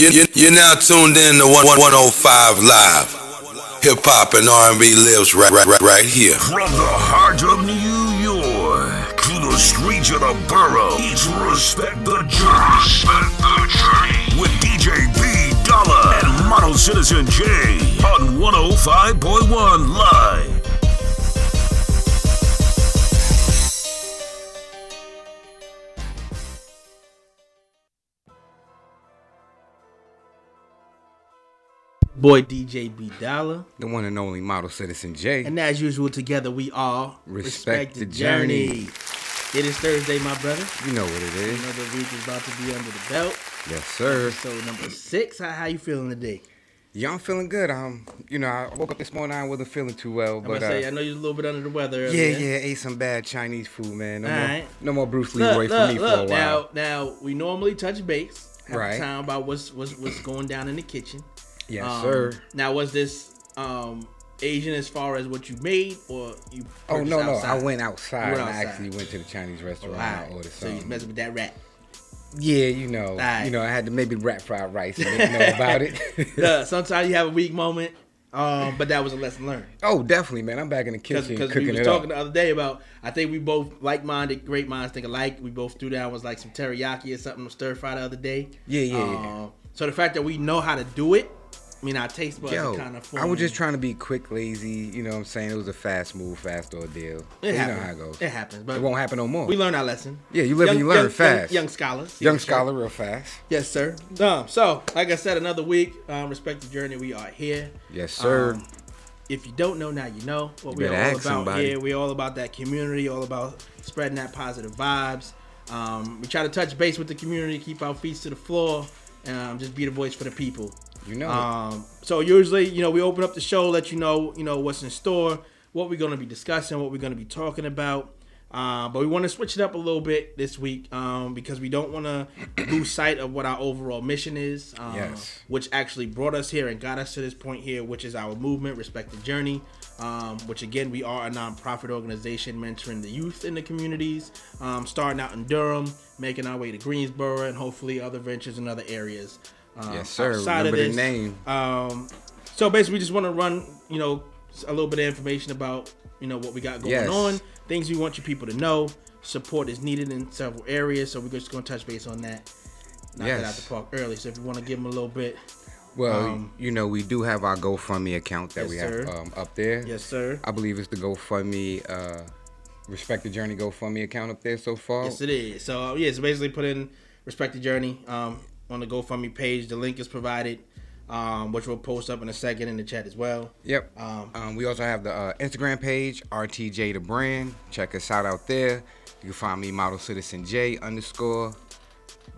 You, you're now tuned in to 105 Live. Hip hop and R&B lives right, right, right, right here. From the heart of New York to the streets of the borough, it's Respect the Journey. Respect the Journey. With DJ B Dollar and Model Citizen J on 105.1 Live. Boy DJ B Dollar. The one and only model citizen J. And as usual, together we all Respect the journey. It is Thursday, my brother. You know what it is. Another week is about to be under the belt. Yes, sir. So number six. How, how you feeling today? Yeah, I'm feeling good. Um, you know, I woke up this morning. I wasn't feeling too well, but say, uh, I know you're a little bit under the weather. yeah, earlier. yeah, ate some bad Chinese food, man. No more, Alright. no more Bruce Look, Leroy for look, me look. for a while. Now, now we normally touch base, have Right. time about what's what's what's going down in the kitchen. Yes, Um, sir. Now, was this um Asian as far as what you made, or you? Oh no, no. I went outside. Went and I actually went to the Chinese restaurant right. and ordered So you something. messing with that rat. yeah, you know, Alright. you know, I had to maybe rat fried rice and didn't know about it. Look, sometimes you have a weak moment, um, but that was a lesson learned. oh, definitely, man. I'm back in the kitchen Because cooking we was talking up. the other day about, I think we both like-minded, great minds think alike. We both threw down was like some teriyaki or something stir fry the other day. Yeah, yeah, yeah. Um, so the fact that we know how to do it, I mean, our taste buds Yo, kind of. I was just trying to be quick, lazy. You know what I'm saying? It was a fast move, fast ordeal. It you happens. know how it goes. It happens, but It won't happen no more. we learned our lesson. Yeah, you live and you learn fast. Young, scholars. Young Yes, sir. scholar, real fast. Yes, sir. Um, so, like I said, another week. Um, respect the journey. We are here. Yes, sir. Um, if you don't know now, you know what You we're all about somebody. here. We're all about that community, all about spreading that positive vibes. Um, we try to touch base with the community, keep our feet to the floor, and um, just be the voice for the people. You know. Um, so usually, you know, we open up the show, let you know, you know, what's in store, what we're going to be discussing, what we're going to be talking about. Uh, but we want to switch it up a little bit this week um, because we don't want to lose sight of what our overall mission is, um, Yes. which actually brought us here and got us to this point here, which is our movement, Respect the Journey. Um, which again, we are a nonprofit organization mentoring the youth in the communities, um, starting out in Durham, making our way to Greensboro, and hopefully other ventures in other areas. Um, Yes, sir. Remember the name. um, so basically, we just want to run, you know, a little bit of information about, you know, what we got going Yes. on, things we want you people to know. Support is needed in several areas, so we're just going to touch base on that. Knock it out the park early. So if you want to give them a little bit, well, um, you know, we do have our GoFundMe account that Yes, we have um, up there. yes, sir. I believe it's the GoFundMe, uh, Respect the Journey GoFundMe account up there so far. Yes, it is. So yeah, so basically, put in respect the journey um, on the GoFundMe page. The link is provided, um, which we'll post up in a second in the chat as well. Yep. Um, Um, we also have the uh, Instagram page, RTJ the brand. Check us out out there. You can find me, Model Citizen J underscore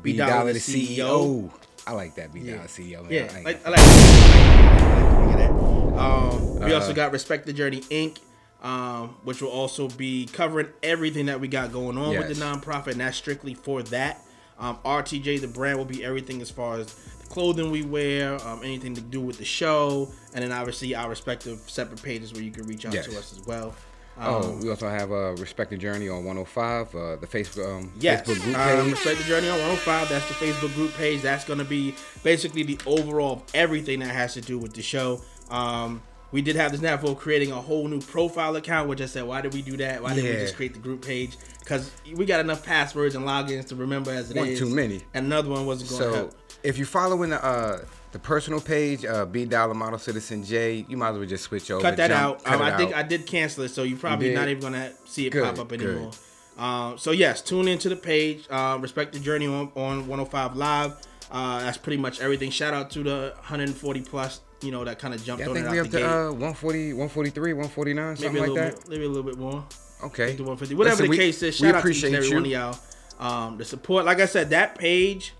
B Dollar the the CEO. I like that B Yeah. Dollar CEO. Man. Yeah, I like, I like, I like that. Um, we Uh, also got Respect the Journey Inc., um, which will also be covering everything that we got going on with the Yes. nonprofit, and that's strictly for that. Um, RTJ, the brand, will be everything as far as the clothing we wear, um, anything to do with the show, and then obviously our respective separate pages where you can reach out Yes. to us as well. Oh, Um, we also have uh, Respect the Journey on 105, uh, the Facebook um, Yes, Facebook group um, page. Respect the Journey on 105. That's the Facebook group page. That's going to be basically the overall of everything that has to do with the show. Um, we did have this now for creating a whole new profile account, which I said, why did we do that? Why didn't we just create the group page? Because we got enough passwords and logins to remember as it is. One too many. And another one wasn't going to So help. if you're following the uh, the personal page, uh, B Dollar Model Citizen J, you might as well just switch over. Cut that jump- out. cut Um, I think out. I did cancel it, so you're probably did? not even gonna see it Good, pop up good. anymore. Um, so yes, tune into the page. Uh, Respect the journey on, on 105 Live. Uh, that's pretty much everything. Shout out to the 140 plus. You know that kind of jumped Yeah, I on think it we out up the to uh, 140, 143, 149, something like that. bit, maybe a little bit more. Okay. to 150. Whatever Listen, the we- case is, we shout out to each and every you. one of y'all. Um, the support, like I said, that page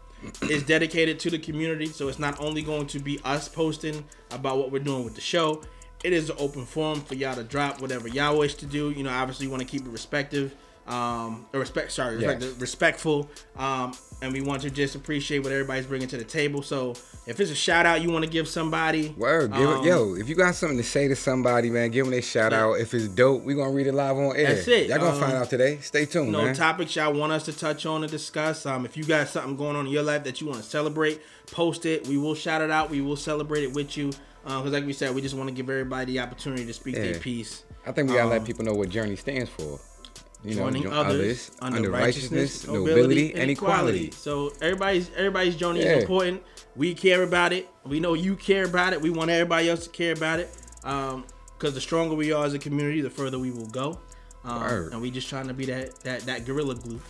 is dedicated to the community. So it's not only going to be us posting about what we're doing with the show. It is an open forum for y'all to drop whatever y'all wish to do. You know, obviously you want to keep it respective. Um, or respect. Sorry, respect, Yes. respectful. Um, and we want to just appreciate what everybody's bringing to the table. So if it's a shout out you want to give somebody, Word, give um, it, yo. If you got something to say to somebody, man, give them a shout Yeah. out. If it's dope, we gonna read it live on air. That's it. Y'all gonna Um, find out today. Stay tuned, no topics y'all want us to touch on and discuss. Um, if you got something going on in your life that you want to celebrate, post it. We will shout it out. We will celebrate it with you. Because, like we said, we just want to give everybody the opportunity to speak their piece. I think we gotta Um, let people know what Journey stands for. You know, joining jo- others, under, righteousness, nobility, and equality. So everybody's everybody's journey Yeah. is important. We care about it. We know you care about it. We want everybody else to care about it. Um, because the stronger we are as a community, the further we will go. Um, and we just trying to be that that that gorilla glue.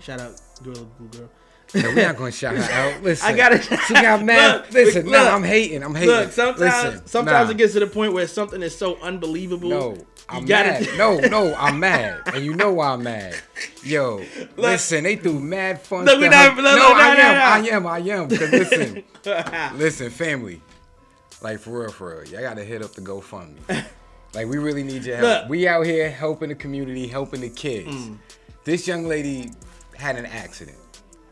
Shout out gorilla glue girl. Yeah, we're not gonna shout her out. Listen, I gotta- She got mad. Look, listen, look, nah, I'm hating. I'm hating. Look, sometimes Listen, sometimes nah. it gets to the point where something is so unbelievable. No, I'm mad. No, no, I'm mad, and you know why I'm mad. Yo, listen, they threw mad fun. Look, stuff. not- look, no, look, no, I no, am, no. I am, I am. 'Cause listen, listen, family, like for real, for real, y'all gotta hit up the GoFundMe. Like we really need your help. Look. Mm. We out here helping the community, helping the kids. This young lady had an accident.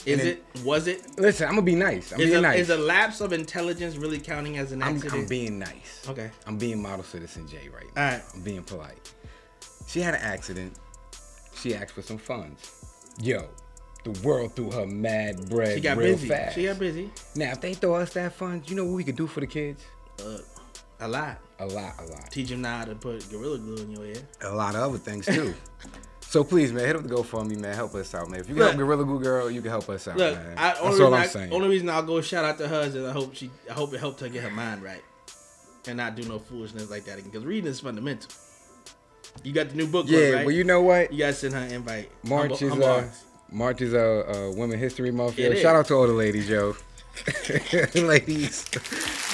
Is And it? Was it? Listen, I'm gonna be nice. I'm Is being a, nice. is a lapse of intelligence really counting as an I'm, accident? I'm being nice. Okay. I'm being model citizen J right now. Alright. I'm being polite. She had an accident. She asked for some funds. Yo, the world threw her mad bread She got real busy. fast. She got busy. Now, if they throw us that funds, you know what we could do for the kids? Uh, a lot. A lot, a lot. Teach them now how to put gorilla glue in your ear. A lot of other things too. so please, man, hit up the GoFundMe, man. Help us out, man. If you can Look. help Gorilla Glue Girl, you can help us out, Look, man. I, That's only, all reason I'm I, saying. only reason I'll go shout out to her is that I hope she, I hope it helped her get her mind right, and not do no foolishness like that. again. Because reading is fundamental. You got the new book, yeah, right? well, you know what? You gotta send her an invite. March Humble- is humble uh. March is uh, uh Women History Month. It shout out to all the ladies, yo. ladies,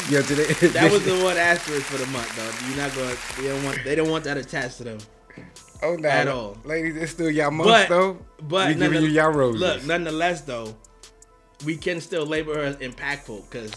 yo, today. That was the one asterisk for the month, though. You're not going. They don't want. They don't want that attached to them. Oh no, at all. ladies, it's still y'all month But though. but we giving you y'all roses. Look, nonetheless, though, we can still label her as impactful because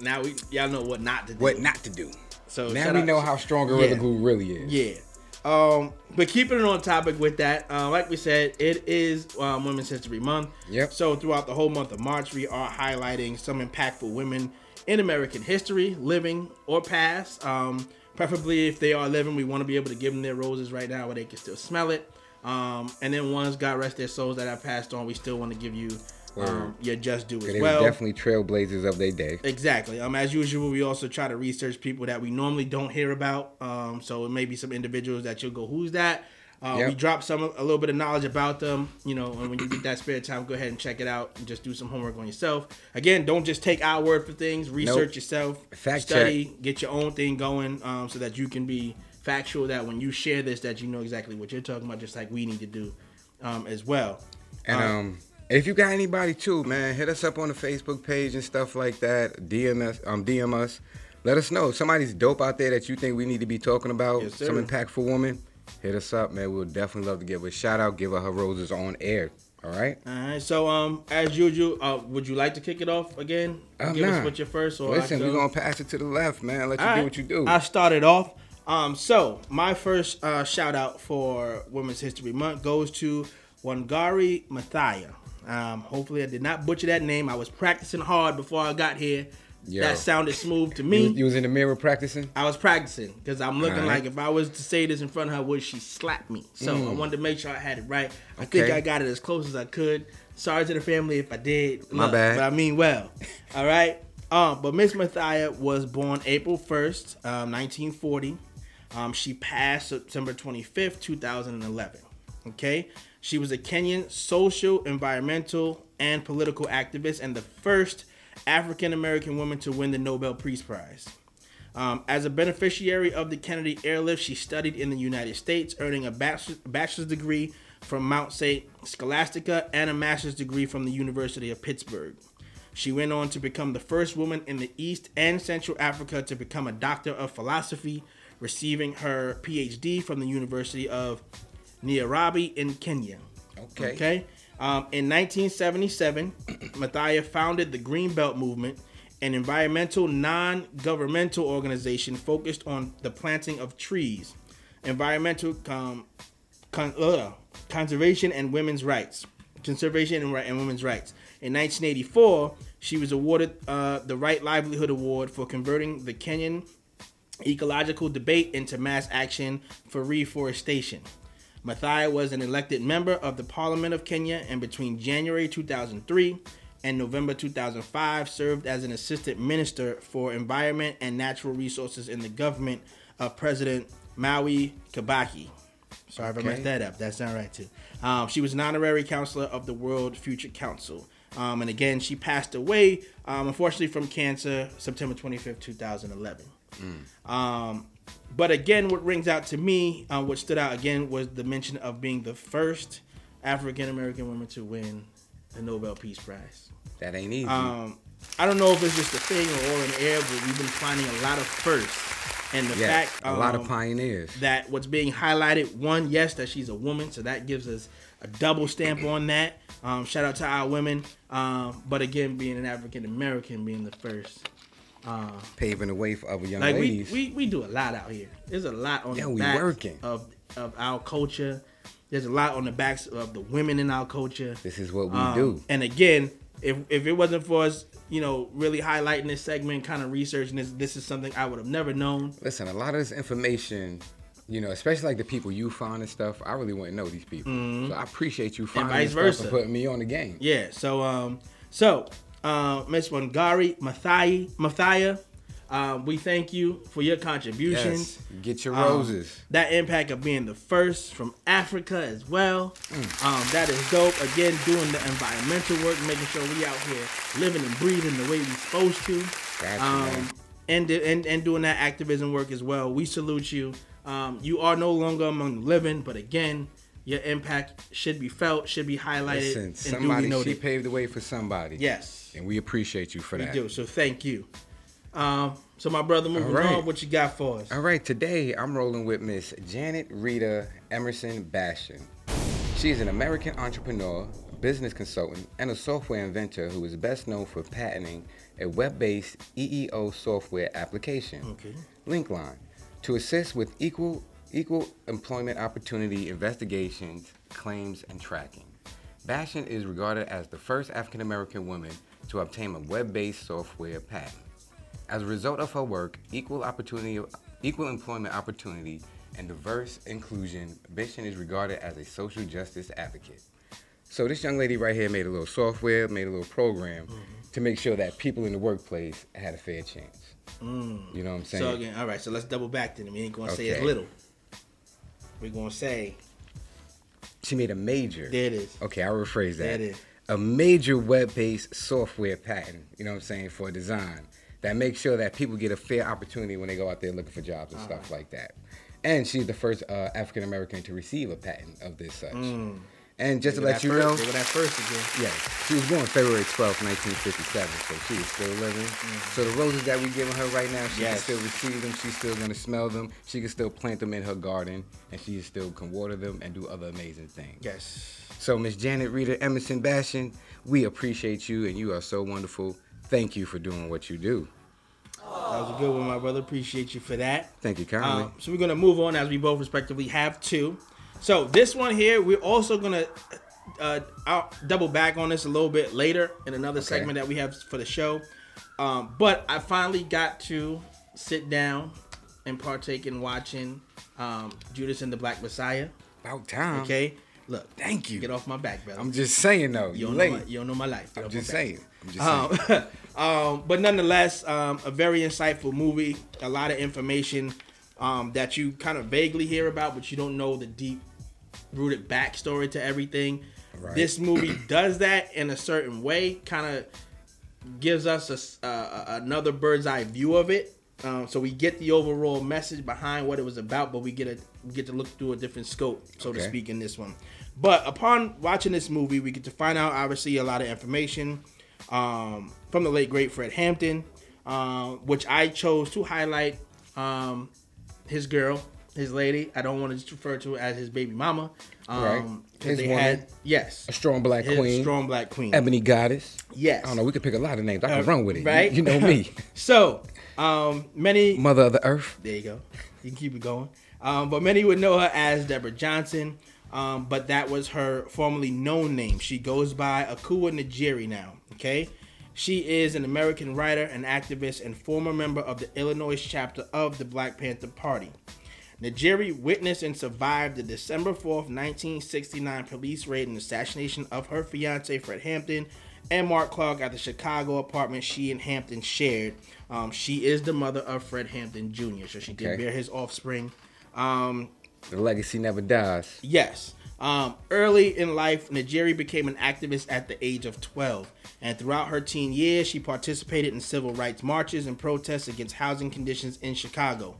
now we y'all know what not to do. what not to do? So now we out- know how strong Gorilla Yeah. Glue really is. Yeah. Um, but keeping it on topic with that, uh, like we said, it is um, Women's History Month. Yep. So throughout the whole month of March, we are highlighting some impactful women in American history, living or past. Um, preferably, if they are living, we want to be able to give them their roses right now where they can still smell it. Um, and then ones, God rest their souls that have passed on, we still want to give you um, your just due as They well. definitely trailblazers of their day. Exactly. Um, as usual, we also try to research people that we normally don't hear about. Um, so it may be some individuals that you'll go, "Who's that?" Uh, Yep. We drop some a little bit of knowledge about them. You know, and when you get that spare time, go ahead and check it out and just do some homework on yourself. Again, don't just take our word for things. Research Nope. yourself. Fact study. Get your own thing going, um, so that you can be factual. That when you share this, that you know exactly what you're talking about, just like we need to do um, as well. And um, if you got anybody too, man, hit us up on the Facebook page and stuff like that. DM us, um, DM us. Let us know somebody's dope out there that you think we need to be talking about. Yes, some impactful woman. Hit us up, man. We'll definitely love to give her a shout out. Give her her roses on air. All right. All right. So, um, as usual, uh, would you like to kick it off again? Uh, Give us nah. what your first or Listen, we're gonna pass it to the left, man. Let you All do what you do. I started off. Um, so my first uh, shout out for Women's History Month goes to Wangari Maathai. Um, hopefully, I did not butcher that name. I was practicing hard before I got here. Yo. That sounded smooth to me. you was in the mirror practicing. I was practicing because I'm looking Alright. like if I was to say this in front of her, would she slap me? So I wanted to make sure I had it right. I think Mm. I got it as close as I could. Sorry to the family if I did. My bad. But I mean well. All right. Um, but Miss Mathia was born April 1st, um, 1940. Um, she passed September 25th, 2011. Okay. She was a Kenyan social, environmental, and political activist and the first African American woman to win the Nobel Peace Prize. Um, as a beneficiary of the Kennedy Airlift, she studied in the United States, earning a bachelor's, bachelor's degree from Mount St. Scholastica and a master's degree from the University of Pittsburgh. She went on to become the first woman in the East and Central Africa to become a doctor of philosophy, receiving her PhD from the University of Nairobi in Kenya. Okay. Okay. Um, in 1977, Mathia founded the Green Belt Movement, an environmental non-governmental organization focused on the planting of trees. Environmental um, con- uh, conservation and women's rights. Conservation and, and women's rights. In 1984, she was awarded uh, the Right Livelihood Award for converting the Kenyan ecological debate into mass action for reforestation. Mathia was an elected member of the Parliament of Kenya and between January 2003 and November 2005 served as an assistant minister for environment and natural resources in the government of President Mwai Kibaki. Sorry if I messed that up. That's not right too. Um, she was an honorary counselor of the World Future Council. Um, and again, she passed away, um, unfortunately, from cancer September 25th, 2011. Um, but again, what rings out to me, uh, what stood out again, was the mention of being the first African American woman to win the Nobel Peace Prize. That ain't easy. Um, I don't know if it's just a thing or all in the air, but we've been finding a lot of firsts. And the yeah, fact a lot of um, pioneers. that what's being highlighted one yes that she's a woman so that gives us a double stamp on that um, shout out to our women um, but again being an african american being the first paving the way for other young like we, ladies. we we do a lot out here there's a lot on Yeah, the we back working. of of our culture there's a lot on the backs of the women in our culture this is what we Um, do. and again if if it wasn't for us you know really highlighting this segment kind of researching this this is something i would have never known Listen, a lot of this information, you know, especially like the people you find and stuff, I really wouldn't know these people. So I appreciate you finding Mm-hmm. vice versa. and putting me on the game. Yeah. So um, so uh, Miss Wangari Mathai Mathia, um, we thank you for your contributions. Yes, get your Um, roses. that impact of being the first from Africa as well. Mm. Um, that is dope. Again, doing the environmental work, making sure we out here living and breathing the way we're supposed to. Gotcha, um, and, and and doing that activism work as well. We salute you. Um, you are no longer among the living, but again, your impact should be felt, should be highlighted, Listen, and somebody duly she paved the way for somebody. Yes, And we appreciate you for we that. We do. So thank you. Um, so my brother, moving right. on, what you got for us? All right, today I'm rolling with Miss Janet Rita Emerson Bashen. She is an American entrepreneur, business consultant, and a software inventor who is best known for patenting a web-based EEO software application, Okay. Linkline, to assist with equal equal employment opportunity investigations, claims, and tracking. Bashen is regarded as the first African American woman to obtain a web-based software patent. As a result of her work, equal opportunity, equal employment opportunity, and diverse inclusion, Bashen is regarded as a social justice advocate. So this young lady right here made a little software, made a little program mm-hmm. to make sure that people in the workplace had a fair chance. Mm. You know what I'm saying? So again, all right. So let's double back to them. We ain't gonna say it's little. We're gonna say she made a major. there it is. Okay, I'll rephrase that. There it is. A major web-based software patent, you know what I'm saying, for design that makes sure that people get a fair opportunity when they go out there looking for jobs and stuff like that. And she's the first uh, African American to receive a patent of this such. And just to They let you first- know, they were that first again. yeah, she was born February 12th, 1957, so she is still living. So the roses that we giving her right now, she Yes. can still receive them. She's still gonna smell them. She can still plant them in her garden, and she still can water them and do other amazing things. Yes. So, Miss Janet Rita Emerson Bashen, we appreciate you, and you are so wonderful. Thank you for doing what you do. That was a good one, my brother. Appreciate you for that. Thank you kindly. Um, so we're gonna move on as we both respectively have two. So this one here, we're also gonna uh, I'll double back on this a little bit later in another segment that we have for the show. Um, but I finally got to sit down and partake in watching um, Judas and the Black Messiah. About time. Okay, look, Thank you. get off my back, brother. I'm just saying though. you don't know my, you don't know my life. Get I'm just saying. I'm just saying. Um, um, but nonetheless, um, a very insightful movie. A lot of information um, that you kind of vaguely hear about, but you don't know the deep rooted backstory to everything. Right. This movie does that in a certain way, kind of gives us a uh, another bird's eye view of it. Um, so we get the overall message behind what it was about, but we get a we get to look through a different scope, so to speak, in this one. But upon watching this movie, we get to find out obviously a lot of information um, from the late great Fred Hampton, um, which I chose to highlight um, his girl, his lady. I don't want to just refer to her as his baby mama, um, Right. His they woman. had yes, a strong black his queen. strong black queen. Ebony goddess. Yes. I don't know. We could pick a lot of names. I can Uh, run with it. You- right? You, know me. So, um, many Mother of the earth. There you go. You can keep it going. Um, but many would know her as Deborah Johnson. Um, but that was her formerly known name. She goes by Akua Njeri now. Okay. She is an American writer and activist and former member of the Illinois chapter of the Black Panther Party. Njeri witnessed and survived the December 4th, 1969 police raid and assassination of her fiance Fred Hampton and Mark Clark at the Chicago apartment she and Hampton shared. Um, she is the mother of Fred Hampton Jr., so she did Okay. bear his offspring. Um, The legacy never dies. Yes. Um, early in life, Njeri became an activist at the age of 12. And throughout her teen years, she participated in civil rights marches and protests against housing conditions in Chicago.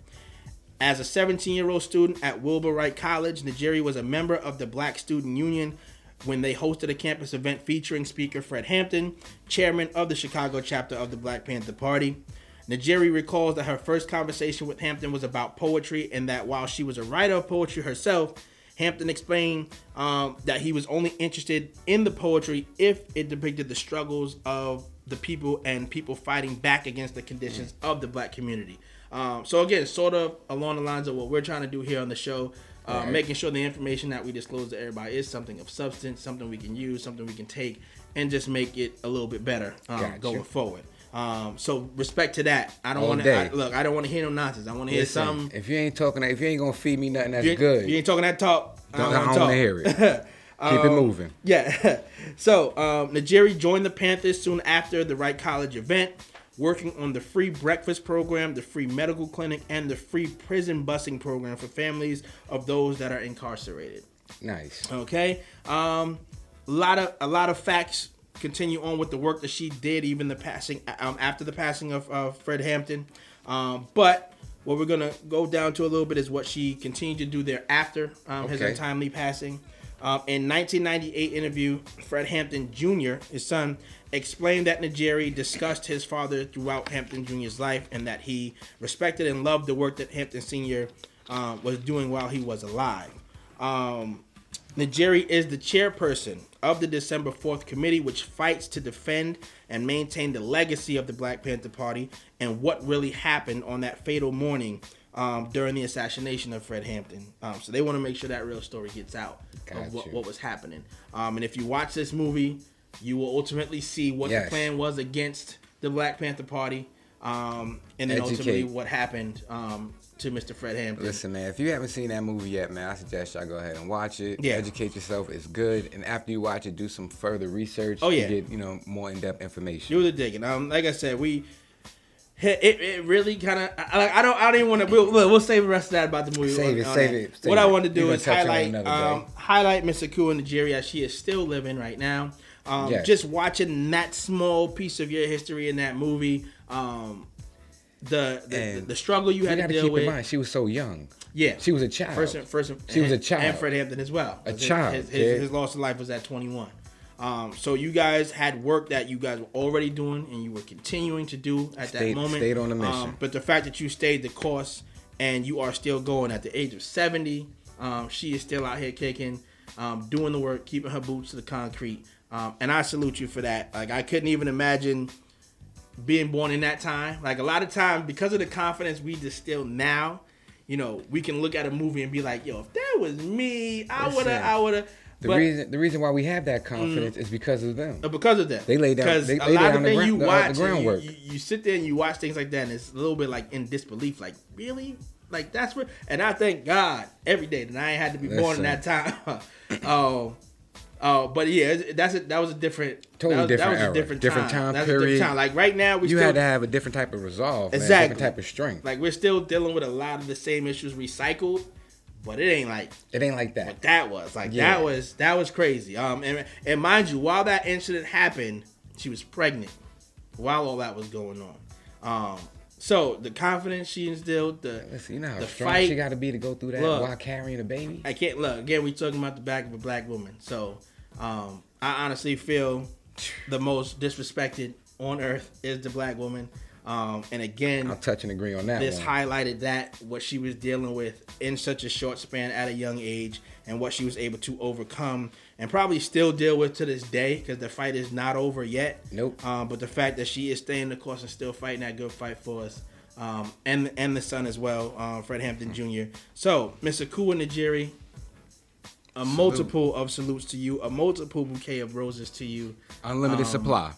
As a 17 year old student at Wilbur Wright College, Njeri was a member of the Black Student Union when they hosted a campus event featuring speaker Fred Hampton, chairman of the Chicago chapter of the Black Panther Party. Njeri recalls that her first conversation with Hampton was about poetry, and that while she was a writer of poetry herself, Hampton explained um, that he was only interested in the poetry if it depicted the struggles of the people and people fighting back against the conditions of the black community. Um, so again, sort of along the lines of what we're trying to do here on the show, uh, Right. making sure the information that we disclose to everybody is something of substance, something we can use, something we can take, and just make it a little bit better um, Gotcha. going forward. Um, so respect to that. I don't want to look. I don't want to hear no nonsense. I want to hear something. if you ain't talking, if you ain't gonna feed me nothing, that's good. you ain't talking that talk. I don't, I want don't to wanna hear it. Keep it moving. Yeah. so um, Njeri joined the Panthers soon after the Wright College event, working on the free breakfast program, the free medical clinic, and the free prison busing program for families of those that are incarcerated. Nice. Okay. Um, a lot of a lot of facts continue on with the work that she did, even the passing um, after the passing of uh, Fred Hampton. Um, but what we're gonna go down to a little bit is what she continued to do thereafter um, his untimely passing. Um, in 1998 interview, Fred Hampton Jr., his son, explained that Njeri discussed his father throughout Hampton Jr.'s life and that he respected and loved the work that Hampton Sr. Uh, was doing while he was alive. Um, Njeri is the chairperson of the December 4th committee, which fights to defend and maintain the legacy of the Black Panther Party and what really happened on that fatal morning um, during the assassination of Fred Hampton. Um, so they want to make sure that real story gets out Got of what, what was happening. Um, and if you watch this movie, you will ultimately see what Yes. the plan was against the Black Panther Party, um, and then ultimately what happened um, to Mr. Fred Hampton. Listen, man, if you haven't seen that movie yet, man, I suggest y'all go ahead and watch it. Yeah. Educate yourself. It's good. And after you watch it, do some further research Oh, yeah. to get, you know, more in-depth information. Do the digging. Um, like I said, we it, it really kind of I, I don't I don't even want to we'll, we'll save the rest of that about the movie. Save on- it, on save that. it, save what I it. want to do is gonna touch on it highlight um, highlight Miss Akua Njeri as she is still living right now. Um, Yes. Just watching that small piece of your history in that movie. Um, the the, And the struggle you You had to deal keep with. in mind, she was so young. Yeah, She was a child. First, and- first, and- She was a child. and Fred Hampton as well. A His- child, His, his, his loss of life was at 21. Um, so you guys had work that you guys were already doing, and you were continuing to do at that moment. stayed on the mission. Um, but the fact that you stayed the course and you are still going at the age of 70, um, she is still out here kicking, um, doing the work, keeping her boots to the concrete. Um, and I salute you for that. Like I couldn't even imagine being born in that time. Like a lot of times, because of the confidence we distill now, you know, we can look at a movie and be like, "Yo, if that was me, I would have, I would have." The But Mm. reason the reason why we have that confidence is because of them. uh, because of that, They lay down- Because a lot of the things you the- uh, watch, the and you- groundwork. You, you sit there and you watch things like that, and it's a little bit like in disbelief. Like, really? Like that's what? And I thank God every day that I ain't had to be born in that time. Oh. Oh, but yeah, that's a, that was a different, Totally that was, different that was era. a different, Different time. time a different period. time. Like right now, we you still had to have a different type of resolve, man. Exactly. Different type of strength. like we're still dealing with a lot of the same issues recycled, but it ain't like it ain't like what that. that was. Like Yeah. that was that was crazy. Um, and and mind you, while that incident happened, she was pregnant while all that was going on. Um, so the confidence she instilled, the Listen, you know how the strong fight. she got to be to go through that Look. while carrying a baby. I can't look again. We talking about the back of a black woman. So um, I honestly feel the most disrespected on earth is the black woman. Um, and again, I'll touch and agree on that this one. highlighted that what she was dealing with in such a short span at a young age and what she was able to overcome and probably still deal with to this day because the fight is not over yet Nope. um, but the fact that she is staying the course and still fighting that good fight for us um, and and the son as well, uh, Fred Hampton Jr. So, Mr. Kua Njeri, a multiple of salutes to you, a multiple bouquet of roses to you. Unlimited Um, supply.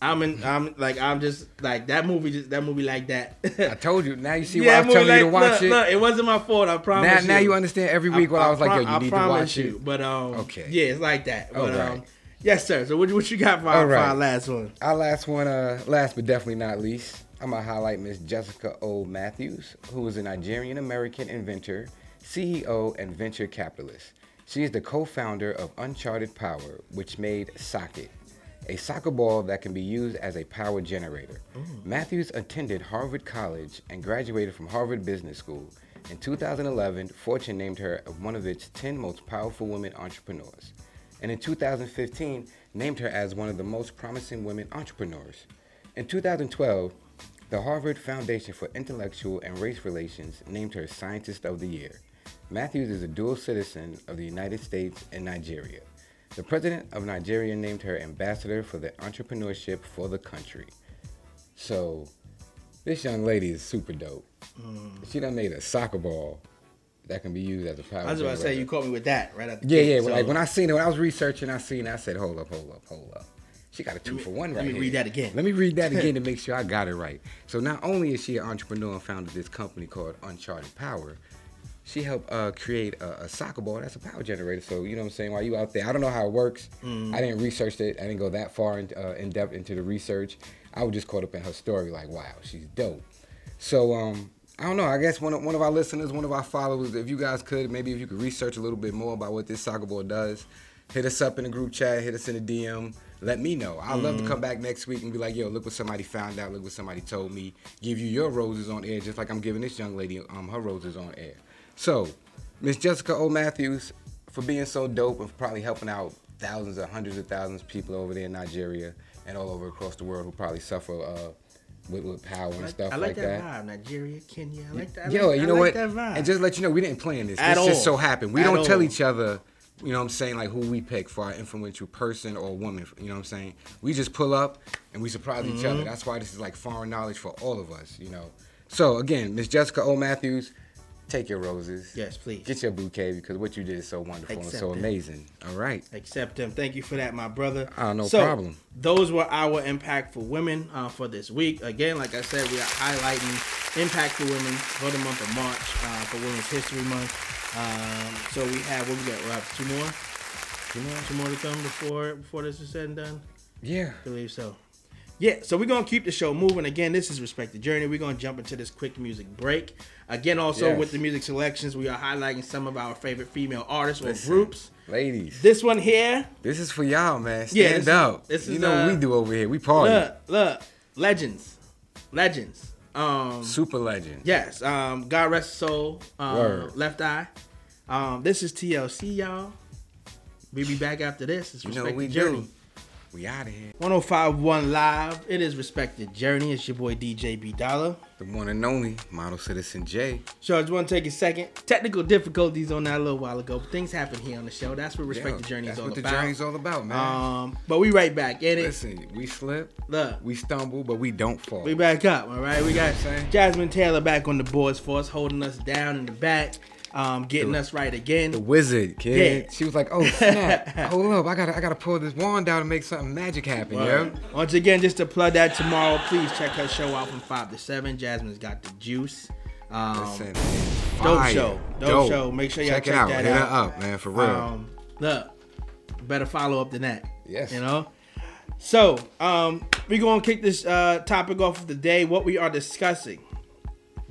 I'm in. I'm like I'm just like that movie. Just that movie like that. I told you. Now you see why yeah, I was telling you to watch look, it. look, it wasn't my fault. I promise. now, now you. you understand every week what I, was like, yo, you need to watch you, it. But um, Okay. yeah, it's like that. But All right. um, yes, sir. So what, what you got for, our, All for our last one? Our last one, uh, last but definitely not least, I'm gonna highlight Miss Jessica O. Matthews, who is a Nigerian American inventor, CEO, and venture capitalist. She is the co-founder of Uncharted Power, which made Soccket, a soccer ball that can be used as a power generator. Mm. Matthews attended Harvard College and graduated from Harvard Business School. In 2011, Fortune named her one of its 10 most powerful women entrepreneurs. And in 2015, named her as one of the most promising women entrepreneurs. In 2012, the Harvard Foundation for Intercultural and Race Relations named her Scientist of the Year. Matthews is a dual citizen of the United States and Nigeria. The president of Nigeria named her ambassador for the entrepreneurship for the country. So, this young lady is super dope. Mm. She done made a soccer ball that can be used as a power. I was about to say you caught me with that right at the Yeah, yeah. so like when I seen it, when I was researching, I seen. it, I said, "Hold up, hold up, hold up." She got a two me- for one right let me here. read that again. Let me read that again to make sure I got it right. So not only is she an entrepreneur and founded this company called Uncharted Power, she helped uh, create a, a soccer ball that's a power generator. So you know what I'm saying? While you out there, I don't know how it works. Mm. I didn't research it. I didn't go that far in, uh, in depth into the research. I was just caught up in her story. Like, wow, she's dope. So um, I don't know. I guess one of, one of our listeners, one of our followers, if you guys could, maybe if you could research a little bit more about what this soccer ball does, hit us up in the group chat, hit us in the DM. Let me know. I'd love to come back next week and be like, yo, look what somebody found out. Look what somebody told me. Give you your roses on air, just like I'm giving this young lady um her roses on air. So, Miss Jessica O. Matthews, for being so dope and for probably helping out thousands or hundreds of thousands of people over there in Nigeria and all over across the world who probably suffer uh, with, with power and like, stuff I like, like that, that. vibe. Nigeria, Kenya. I like that. I Yo, like, you know what? That vibe. And just let you know, we didn't plan this. At this just so happened. We At don't tell each other, you know what I'm saying, like who we pick for our influential person or woman. You know what I'm saying? We just pull up and we surprise each Mm-hmm. other. That's why this is like foreign knowledge for all of us, you know. So again, Miss Jessica O. Matthews, take your roses. yes, please. Get your bouquet because what you did is so wonderful and so it. amazing. All right. Accept them. Thank you for that, my brother. Ah, no so, problem. Those were our impactful women uh, for this week. Again, like I said, we are highlighting impactful women for the month of March uh, for Women's History Month. Um, so we have what we got? We have two more, You know? two more to come before before this is said and done. Yeah. I believe so. Yeah, so we're gonna keep the show moving. Again, this is Respect the Journey. We're gonna jump into this quick music break. Again, also Yes. with the music selections, we are highlighting some of our favorite female artists or Listen. groups. Ladies, This one here, this is for y'all, man. Stand Yeah, this is- up. this you is, know uh, what we do over here. We party. look, look, legends, legends. Um, Super legend. yes. Um, God rest his soul. Um, Word. Left Eye. Um, this is TLC, y'all. We be back after this. It's You Respect know we Journey. do. We out of here. 1051 Live. It is Respected Journey. It's your boy DJ B Dollar. The one and only model citizen Jay. So I just want to take a second. Technical difficulties on that a little while ago. But things happen here on the show. That's what Respect Yeah, the Journey is all about. That's what the journey's all about, man. Um, but we right back in it. Listen, we slip, Look, we stumble, but we don't fall. we back up. All right, we got Jasmine Taylor back on the boards for us, holding us down in the back, um, getting us right again. the wizard, kid. Yeah. She was like, "Oh snap! Hold up, I gotta, I gotta pull this wand out and make something magic happen, Word. yo." Once again, just to plug that tomorrow, please check her show out from five to seven. Jasmine's got the juice. Um, Listen, dope show. Dope show. Make sure y'all check, check it out. that Hit out. her up, man, for real. Um, look, better follow up than that. Yes. You know? So, um, we're to kick this uh, topic off of the day. What we are discussing.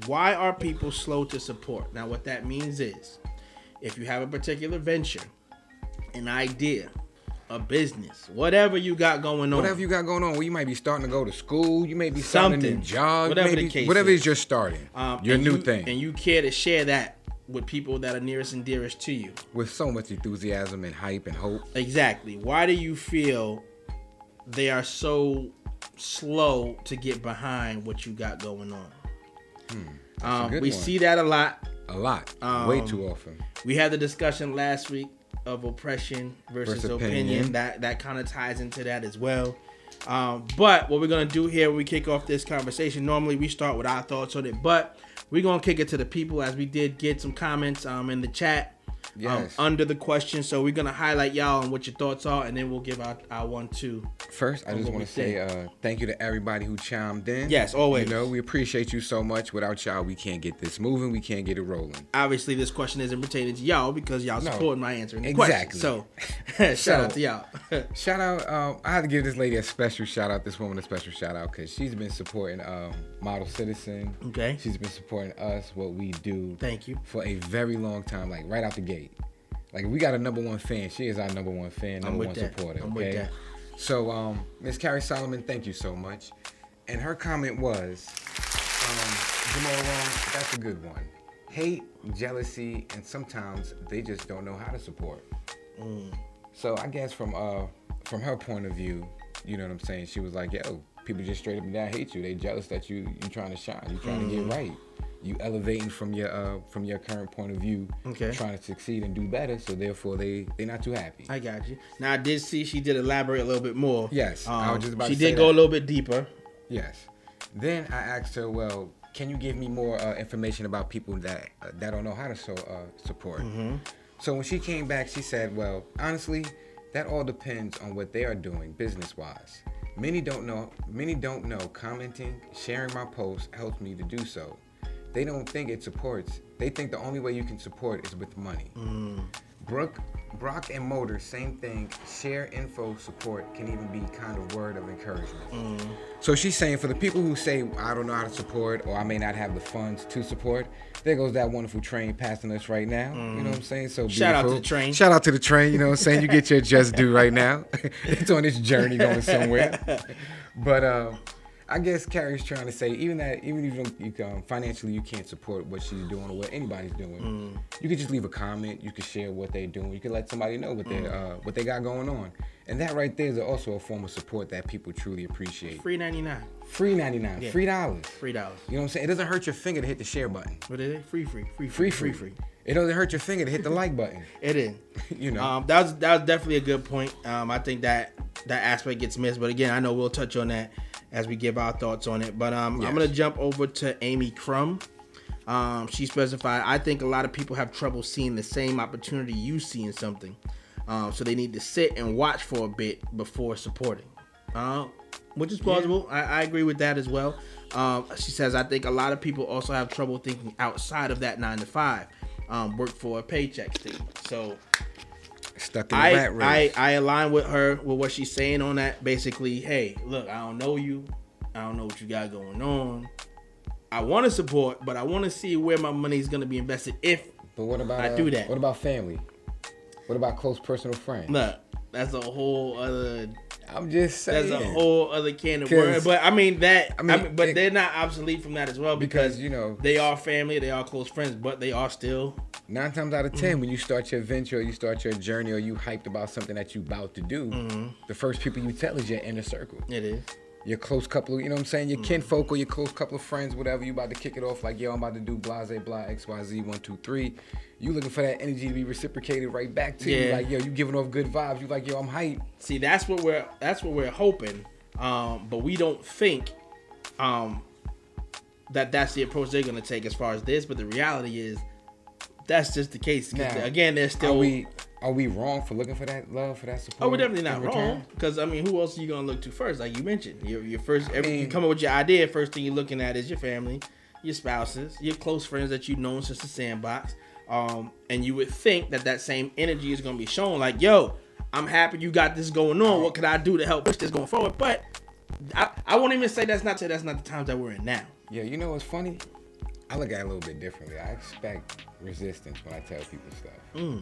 Why are people slow to support? Now, what that means is if you have a particular venture, an idea, a business, whatever you got going on. whatever you got going on, well, you might be starting to go to school, you may be starting a new job, Whatever the case whatever is. is you're starting, um, your new you- thing, And you care to share that with people that are nearest and dearest to you. with so much enthusiasm and hype and hope. Exactly. Why do you feel they are so slow to get behind what you got going on? Um, we one. see that a lot. A lot, way Um, too often. We had the discussion last week of oppression versus, Versus opinion. opinion. That that kind of ties into that as well. Um, but what we're gonna do here we kick off this conversation, normally we start with our thoughts on it, but we're gonna kick it to the people as we did get some comments um, in the chat. Um, under the question, so we're gonna highlight y'all and what your thoughts are, and then we'll give our, our one two. First, I just want to say uh, thank you to everybody who chimed in. Yes, always. You know, we appreciate you so much. Without y'all, we can't get this moving. We can't get it rolling. Obviously, this question isn't pertaining to y'all because y'all No. supporting my answering the Exactly. question. So, shout So- out to y'all. Shout out! Um, I had to give this lady a special shout out. This woman a special shout out because she's been supporting um, Model Citizen. Okay. She's been supporting us, what we do. Thank you. For a very long time, like right out the gate. Like we got a number one fan. She is our number one fan, number one that. supporter. I'm with okay. that. So, um, Miss Carrie Solomon, thank you so much. And her comment was, um, Jamal that's a good one. Hate, jealousy, and sometimes they just don't know how to support. So I guess from uh from her point of view, you know what I'm saying. She was like, "Yo, people just straight up and down hate you. They jealous that you you trying to shine. You trying to Mm-hmm. get right. You elevating from your uh from your current point of view, Okay. trying to succeed and do better. So therefore, they they're not too happy. I got you. Now I did see she did elaborate a little bit more. Um, Yes, I was just about she to say did go that. a little bit deeper. Yes. Then I asked her, "Well, can you give me more uh, information about people that uh, that don't know how to so, uh, support?" So when she came back, she said, "Well, honestly, that all depends on what they are doing business-wise. Many don't know. Many don't know. Commenting, sharing my posts helps me to do so. They don't think it supports. They think the only way you can support is with money. Mm. Brooke, brick and mortar, same thing. Share info, support can even be kind of word of encouragement. Mm. So she's saying for the people who say I don't know how to support or I may not have the funds to support, there goes that wonderful train passing us right now. You know mm. what I'm saying? So Shout out to the train. Shout out to the train. You know what I'm saying? You get your just due right now. it's on its journey going somewhere. But uh, I guess Carrie's trying to say even that even if you don't you can, financially you can't support what she's doing or what anybody's doing, Mm. you could just leave a comment. You could share what they're doing. You could let somebody know what they Mm. uh, what they got going on. And that right there is also a form of support that people truly appreciate. Free ninety nine. Free 99, Yeah. free dollars. Free dollars. You know what I'm saying? It doesn't hurt your finger to hit the share button. What is it? Free free. Free Free, free. free, Free free. It doesn't hurt your finger to hit the like button. It is. You know. Um, that was that was definitely a good point. Um, I think that that aspect gets missed, but again, I know we'll touch on that as we give our thoughts on it. But um, I'm gonna jump over to Amy Crum. Um, she specified, I think a lot of people have trouble seeing the same opportunity you see in something, um, so they need to sit and watch for a bit before supporting. Uh, which is plausible. I, I agree with that as well. Um, she says, I think a lot of people also have trouble thinking outside of that nine to five, um, work for a paycheck thing. So Stuck in the I, rat I race. I align with her with what she's saying on that. Basically, hey, look, I don't know you. I don't know what you got going on. I want to support, but I want to see where my money is going to be invested. If but what about I uh, do that. What about family? What about close personal friends? look, that's a whole other I'm just saying. that's a whole other can of worms. But I mean that. I I mean, mean, but it- they're not obsolete from that as well because, Because, you know- they are family, they are close friends, but they are still Nine times out of Mm-hmm. ten, when you start your venture, or you start your journey, or you hyped about something that you about to do, Mm-hmm. the first people you tell is your inner circle. it is. Your close couple, of, you know what I'm saying? Your kinfolk or your close couple of friends, whatever. You about to kick it off like, yo, I'm about to do blase blah X Y Z one two three. You looking for that energy to be reciprocated right back to you? Like, yo, you giving off good vibes. You like, yo, I'm hyped. See, that's what we're that's what we're hoping, um, but we don't think um, that that's the approach they're gonna take as far as this. But the reality is, that's just the case. Now, again, they're Are still. we are we wrong for looking for that love for that support? Oh, we're definitely not wrong. Because I mean, who else are you gonna look to first? Like you mentioned, your your first. Every, you mean- come up with your idea. First thing you're looking at is your family, your spouses, your close friends that you've known since the sandbox. Um, and you would think that that same energy is gonna be shown. Like, yo, I'm happy you got this going on. What could I do to help push this going forward? But I, I won't even say that's not that's not the times that we're in now. Yeah, you know what's funny? I look at it a little bit differently. I expect resistance when I tell people stuff.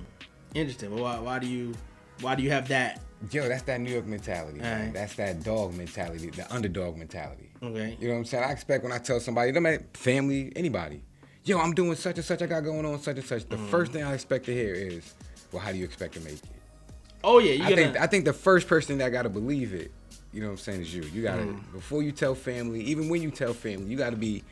Interesting. But why, why do you why do you have that? Yo, that's that New York mentality. man. Alright. That's that dog mentality, the underdog mentality. Okay. You know what I'm saying? I expect when I tell somebody, no matter family, anybody, yo, I'm doing such and such, I got going on such and such. Mm. The first thing I expect to hear is, well, how do you expect to make it? Oh yeah, you I gotta. think I think the first person that gotta believe it, you know what I'm saying, is you. You gotta Mm. before you tell family, even when you tell family, you gotta be.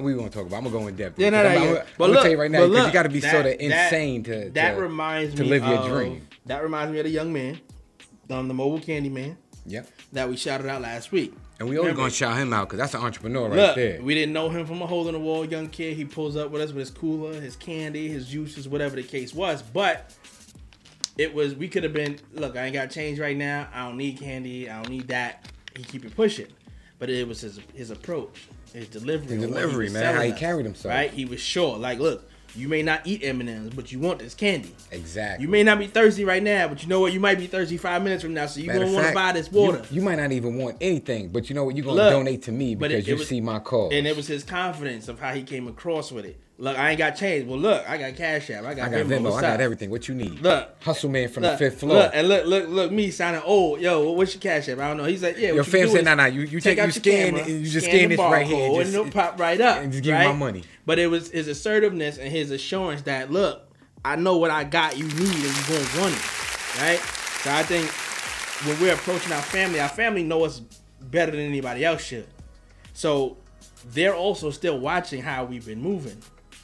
We won't talk about. I'm gonna go in depth. Yeah, no, no, I'm, yeah. I'm, I'm gonna tell you right now because you gotta be sort of that- insane to That to, reminds to me live your of- dream. That reminds me of the young man, um, the mobile candy man. Yep. that we shouted out last week. And we always Remember, gonna shout him out because that's an entrepreneur right Look, there. we didn't know him from a hole in the wall young kid. He pulls up with us with his cooler, his candy, his juices, whatever the case was. But it was we could have been. Look, I ain't got change right now. I don't need candy. I don't need that. He keep it pushing. But it was his his approach, his delivery, His delivery, man, how he carried himself. Right, he was sure. Like, look, you may not eat M and M's, but you want this candy. exactly. You may not be thirsty right now, but you know what? You might be thirsty five minutes from now, so you're gonna want to buy this water. You, might not even want anything, but you know what? You're gonna donate to me because it- it you was- see my cause. And it was his confidence of how he came across with it. Look, I ain't got change. Well, look, I got Cash App. I got, I got Venmo. I got everything. What you need? Look, Hustle man from look, the fifth floor. Look, and look, look, look, me sounding old. Yo, what's your Cash App? I don't know. He's like, yeah. Your you fam do said, "Nah, nah, you- you take- out you scan camera, it and you just scan scan this right here and just- and it'll pop right up. and just give you my money. But it was his assertiveness and his assurance that look, I know what I got. You need, and you gonna want it, right? So I think when we're approaching our family, our family know us better than anybody else should. So they're also still watching how we've been moving.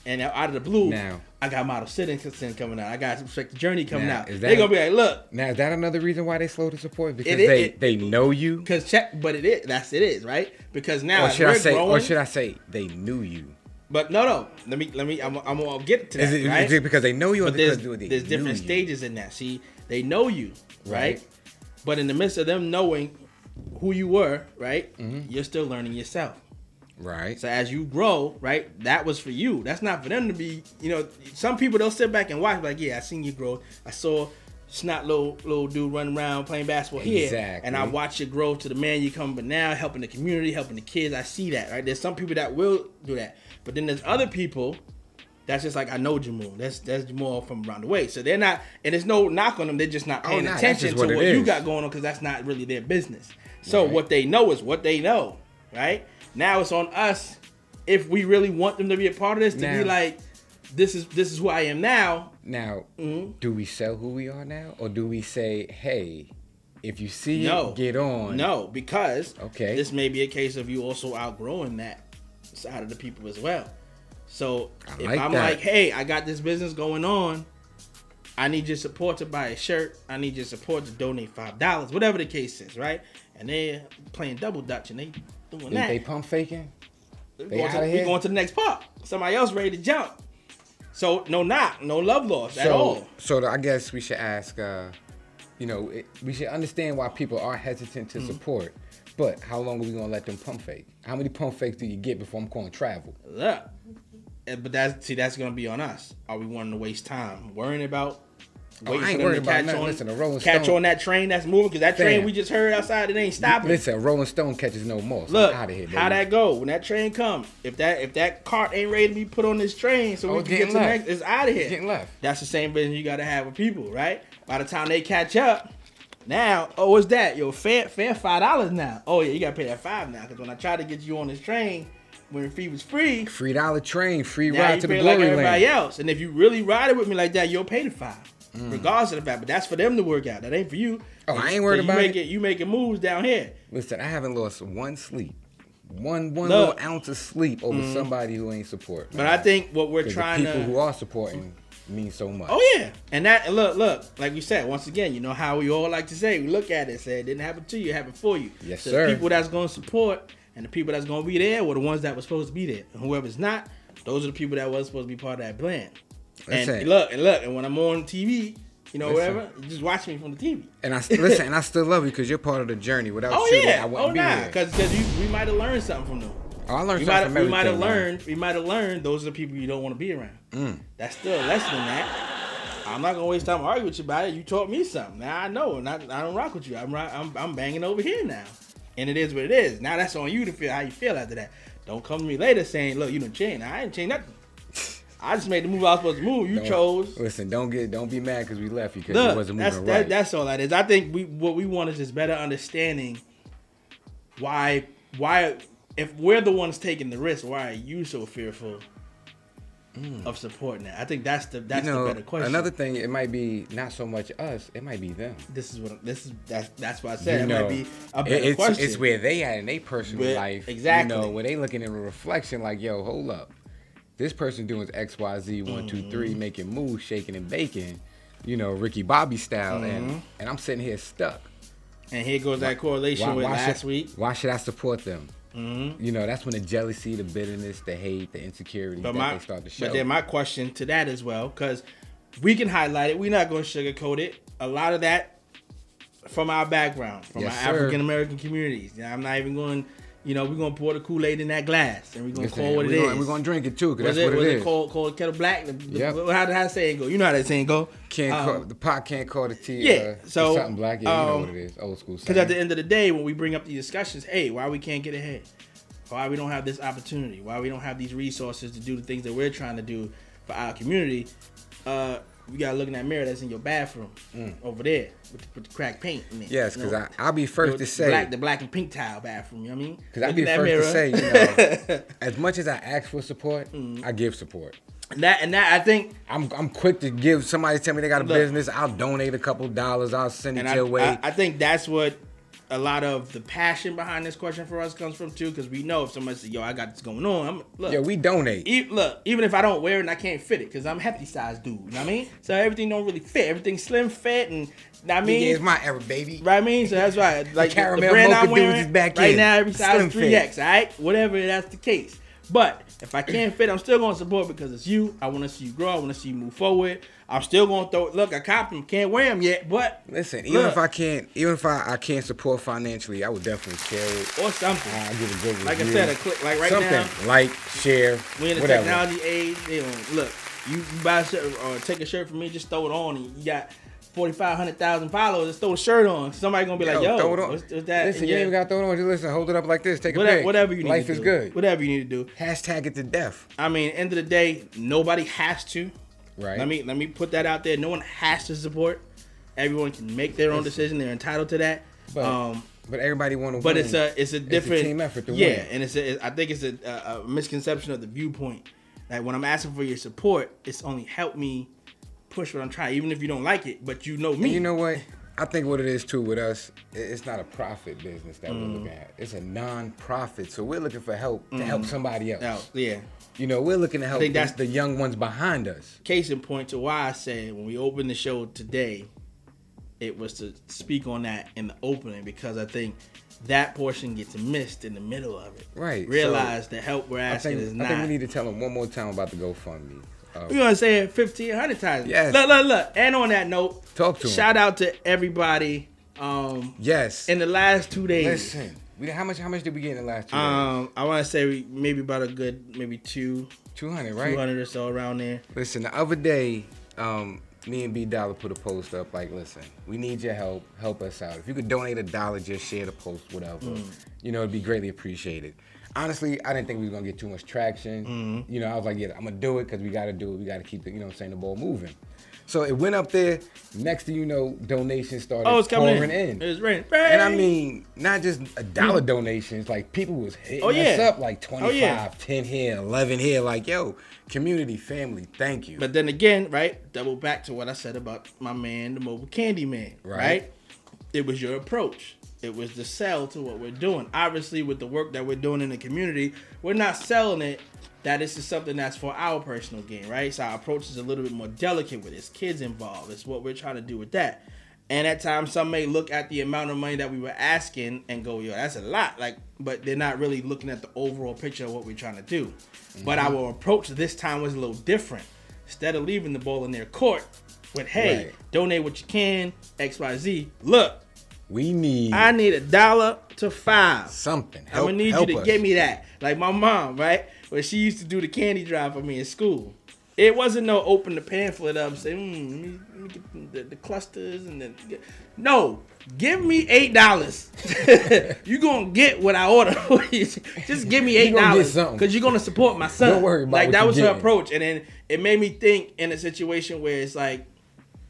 And out of the blue, Now- I got Model Citizen coming out. I got Respect the Journey coming Now, out. is They're gonna be like, look, Now is that another reason why they slow to support? Because is- they it- they know you, because check, but it is. That's it is right. Because now or should I say, growing, or should I say they knew you? but no, no. Let me, let me. I'm, I'm gonna get to that. Is it, right? is it because they know you, or but because there's, they there's different you? stages in that. See, they know you, right? Right. But in the midst of them knowing who you were, right, Mm-hmm. you're still learning yourself. Right. So as you grow, right, that was for you. That's not for them to be. You know, some people they'll sit back and watch, like, yeah, I seen you grow. I saw snot little little dude running around playing basketball here, Exactly. and I watched you grow to the man you come. But now helping the community, helping the kids, I see that. Right, there's some people that will do that, but then there's other people. That's just like I know Jamal. That's that's Jamal from around the way. So they're not, and there's no knock on them. They're just not Oh, paying nah, attention just to what what, you got going on because that's not really their business. So Right. what they know is what they know, right? Now it's on us if we really want them to be a part of this to be like, this is this is who I am now. Now, Mm-hmm. do we sell who we are now, or do we say, hey, if you see No, it, get on? No, because Okay. this may be a case of you also outgrowing that side of the people as well. So if I'm that. like, hey, I got this business going on. I need your support to buy a shirt. I need your support to donate five dollars, whatever the case is, right? And they're playing double dutch and they doing They, that. they pump faking. We They going, to, we going to the next part. Somebody else ready to jump. So no knock, no love lost at so, all. so I guess we should ask. Uh, you know, it, we should understand why people are hesitant Mm-hmm. to support. But how long are we gonna let them pump fake? How many pump fakes do you get before I'm calling travel? Look, eh, but that's see that's gonna be on us. Are we wanting to waste time worrying about? Oh, I waiting ain't worried about catch nothing. on, Listen, a Rolling catch Stone- on that train that's moving because that train Fam. we just heard outside it ain't stopping. Listen, Rolling Stone catches no more. So Look, out of here. how that go when that train come? If that if that cart ain't ready to be put on this train, so Oh, we can get to left. next, it's out of here. It's getting left. That's the same vision you got to have with people, right? By the time they catch up, now, oh, what's that? Yo, fair, fair five dollars now. Oh yeah, you gotta pay that five now. Cause when I tried to get you on this train, when the fee was free, Free dollar train, free now ride you to the pay like everybody land. else. And if you really ride it with me like that, you'll pay the five, Mm. regardless of the fact. But that's for them to work out. That ain't for you. Oh, I ain't worried So you about make it. You making moves down here. Listen, I haven't lost one sleep, one one Look. little ounce of sleep over somebody who ain't support. But I think what we're trying people to. who are supporting mean so much. Oh yeah, and that and look, look, like we said once again, you know how we all like to say, we look at it and say it didn't happen to you, it happened for you. Yes, so sir. The people that's going to support and the people that's going to be there were the ones that were supposed to be there. And whoever's not, those are the people that was supposed to be part of that plan. Listen. And look, and look, and when I'm on TV, you know, Listen. whatever, you just watch me from the TV. And I listen, and I still love you because you're part of the journey. Without Oh you, yeah, I wouldn't oh be nah, here. because because we might have learned something from them. Oh, I learned We something might we might have learned we might have learned those are the people you don't want to be around. Mm. That's still a lesson in that. I'm not gonna waste time arguing with you about it. You taught me something. Now I know, and I, I don't rock with you. I'm, I'm I'm banging over here now, and it is what it is. Now that's on you to feel how you feel after that. Don't come to me later saying, "Look, you done changed." I ain't changed nothing. I just made the move I was supposed to move. You Don't- chose. Listen, don't get, don't be mad because we left you because it Look, wasn't that's moving that, right. that's all that is. I think we what we want is just better understanding why why if we're the ones taking the risk, why are you so fearful of supporting that? I think that's the that's Mm. you know, the better question. another thing, it might be not so much us, it might be them. this is what this is that's that's what I said. you it know, might be a better it's, question. it's where they at in their personal Where- life. exactly. You know, where they looking in a reflection like, yo, hold up. This person doing X, Y, Z, one, two, three, Mm-hmm. making moves, shaking and baking, you know, Ricky Bobby style, Mm-hmm. and and I'm sitting here stuck. And here goes that correlation with last should, week. Why should I support them? Mhm. You know, that's when the jealousy, the bitterness, the hate, the insecurity But that my, they start to show. but then my question to that as well, because we can highlight it. We're not going to sugarcoat it. A lot of that from our background, from Yes, our. African American communities. I'm not even going. You know, we're gonna pour the Kool Aid in that glass, and we're gonna Listen, call what it gonna, is. We're gonna drink it too, was because it, that's what was it it is. called, called kettle black? The, the- Yep. How did that saying go? You know how that saying go. Can't Um, call, the pot can't call the tea. yeah, uh, so, something black. Yeah, you know um, what it is. Old school. Because at the end of the day, when we bring up the discussions, hey, why we can't get ahead? Why we don't have this opportunity? Why we don't have these resources to do the things that we're trying to do for our community? Uh, you gotta look in that mirror that's in your bathroom over there with the, with the cracked paint in it. Mm. Yes, you because know? I I'll be first to say. black, the black and pink tile bathroom. You know what I mean? Because Look be in the that first to say, you know, as much as I ask for support, Mm. I give support. And that and that I think I'm I'm quick to give somebody tell me they got a Look. business. I'll donate a couple dollars. I'll send it I, your way. I, I think that's what a lot of the passion behind this question for us comes from too, because we know if somebody says, "Yo, I got this going on," I'm look. yeah, we donate. e- look, even if I don't wear it and I can't fit it, because I'm a hefty size dude, you know what I mean? So everything don't really fit. Everything slim fit, and I Yeah, it's my era, baby. right? I mean, so that's why, like the, caramel the brand I'm wearing is back right in. now, every size three X. all right, whatever that's the case. But if I can't fit, I'm still gonna support because it's you. I want to see you grow. I want to see you move forward. I'm still gonna throw. Look, I copped them. Can't wear them yet, but Listen, even if I can't, even if I, I can't support financially, I would definitely share it. or something. I'll give a good review. Like I said, a click. Like right something now, like, share, We in the whatever. technology age. They don't look. You, you buy a shirt or take a shirt from me, just throw it on, and you got forty five hundred thousand followers. Just throw a shirt on. Somebody gonna be like, "Yo, throw it on. what's, what's that?" Listen, in you ain't even got to throw it on. Just listen, hold it up like this. Take a whatever, pic. whatever you need. Life is do. good. Whatever you need to do. Hashtag it to death. I mean, end of the day, nobody has to. Right. Let me let me put that out there. No one has to support. Everyone can make their own decision. They're entitled to that. But, um, but everybody want to but win. it's a it's a different team effort to yeah, win. and it's a, I think it's a, a, a misconception of the viewpoint. Like when I'm asking for your support, it's only help me push what I'm trying, even if you don't like it. But you know me. And you know what? I think what it is too with us, it's not a profit business that Mm. we're looking at. It's a non-profit. So we're looking for help to help somebody else. Yeah. You know, we're looking to help think that's- the young ones behind us. Case in point to why I said when we opened the show today, it was to speak on that in the opening because I think that portion gets missed in the middle of it. Right, Realize the help we're I asking think, is not. I think we need to tell them one more time about the GoFundMe. Uh, We're gonna say it fifteen hundred times. Yes. Look, look, look. And on that note, Talk to. Shout out to everybody. Um, yes. in the last two days. Listen, we, how much? How much did we get in the last two days? Um, I want to say we, maybe about a good maybe two, Two hundred, right? hundred or so around there. Listen, the other day, um, me and B Dollar put a post up like, listen, we need your help. Help us out. If you could donate a dollar, just share the post, whatever. Mm. You know, it'd be greatly appreciated. Honestly, I didn't think we was gonna get too much traction. Mm-hmm. You know, I was like, yeah, I'm gonna do it because we gotta do it. We gotta keep the, you know, what I'm saying the ball moving. So it went up there. Next thing you know, donations started Oh, it's coming pouring in. in. It's raining. And I mean, not just a dollar donations, like people was hitting Oh, us up like 25, Oh, yeah. 10 here, 11 here. Like, yo, community, family, thank you. But then again, right? Double back to what I said about my man, the mobile candy man. Right. Right. It was your approach. It was the sell to what we're doing. Obviously, with the work that we're doing in the community, we're not selling it. That this is something that's for our personal gain, right? So our approach is a little bit more delicate with it. It's kids involved. It's what we're trying to do with that. And at times, some may look at the amount of money that we were asking and go, "Yo, that's a lot." Like, but they're not really looking at the overall picture of what we're trying to do. But Mm-hmm. our approach this time was a little different. Instead of leaving the ball in their court with, "Hey, Right. donate what you can," X, Y, Z. Look, we need I need a dollar to five. something. I'm gonna need you to us. get me that. Like my mom, right? When she used to do the candy drive for me in school. It wasn't no open the pamphlet up and say, mm, let, me, let me get the, the clusters and then no, give me eight dollars. you gonna get what I order. Just give me eight dollars because you're gonna support my son. Don't worry about like that was her approach, and then it made me think in a situation where it's like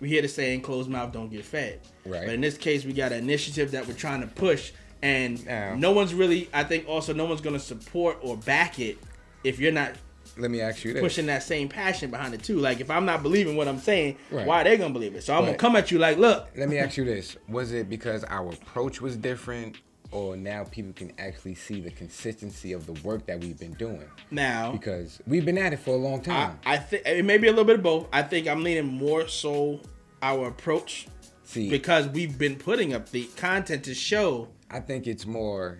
we hear the saying closed mouth don't get fed. Right. But in this case, we got an initiative that we're trying to push, and Now- no one's really. I think also no one's gonna support or back it if you're not Let me ask you this. pushing that same passion behind it too. Like if I'm not believing what I'm saying, Right. why are they gonna believe it? So I'm gonna come at you like, look, Let me ask you this. Was it because our approach was different or now people can actually see the consistency of the work that we've been doing? now Because we've been at it for a long I, time. I think it may be a little bit of both. I think I'm leaning more so our approach See, because we've been putting up the content to show. I think it's more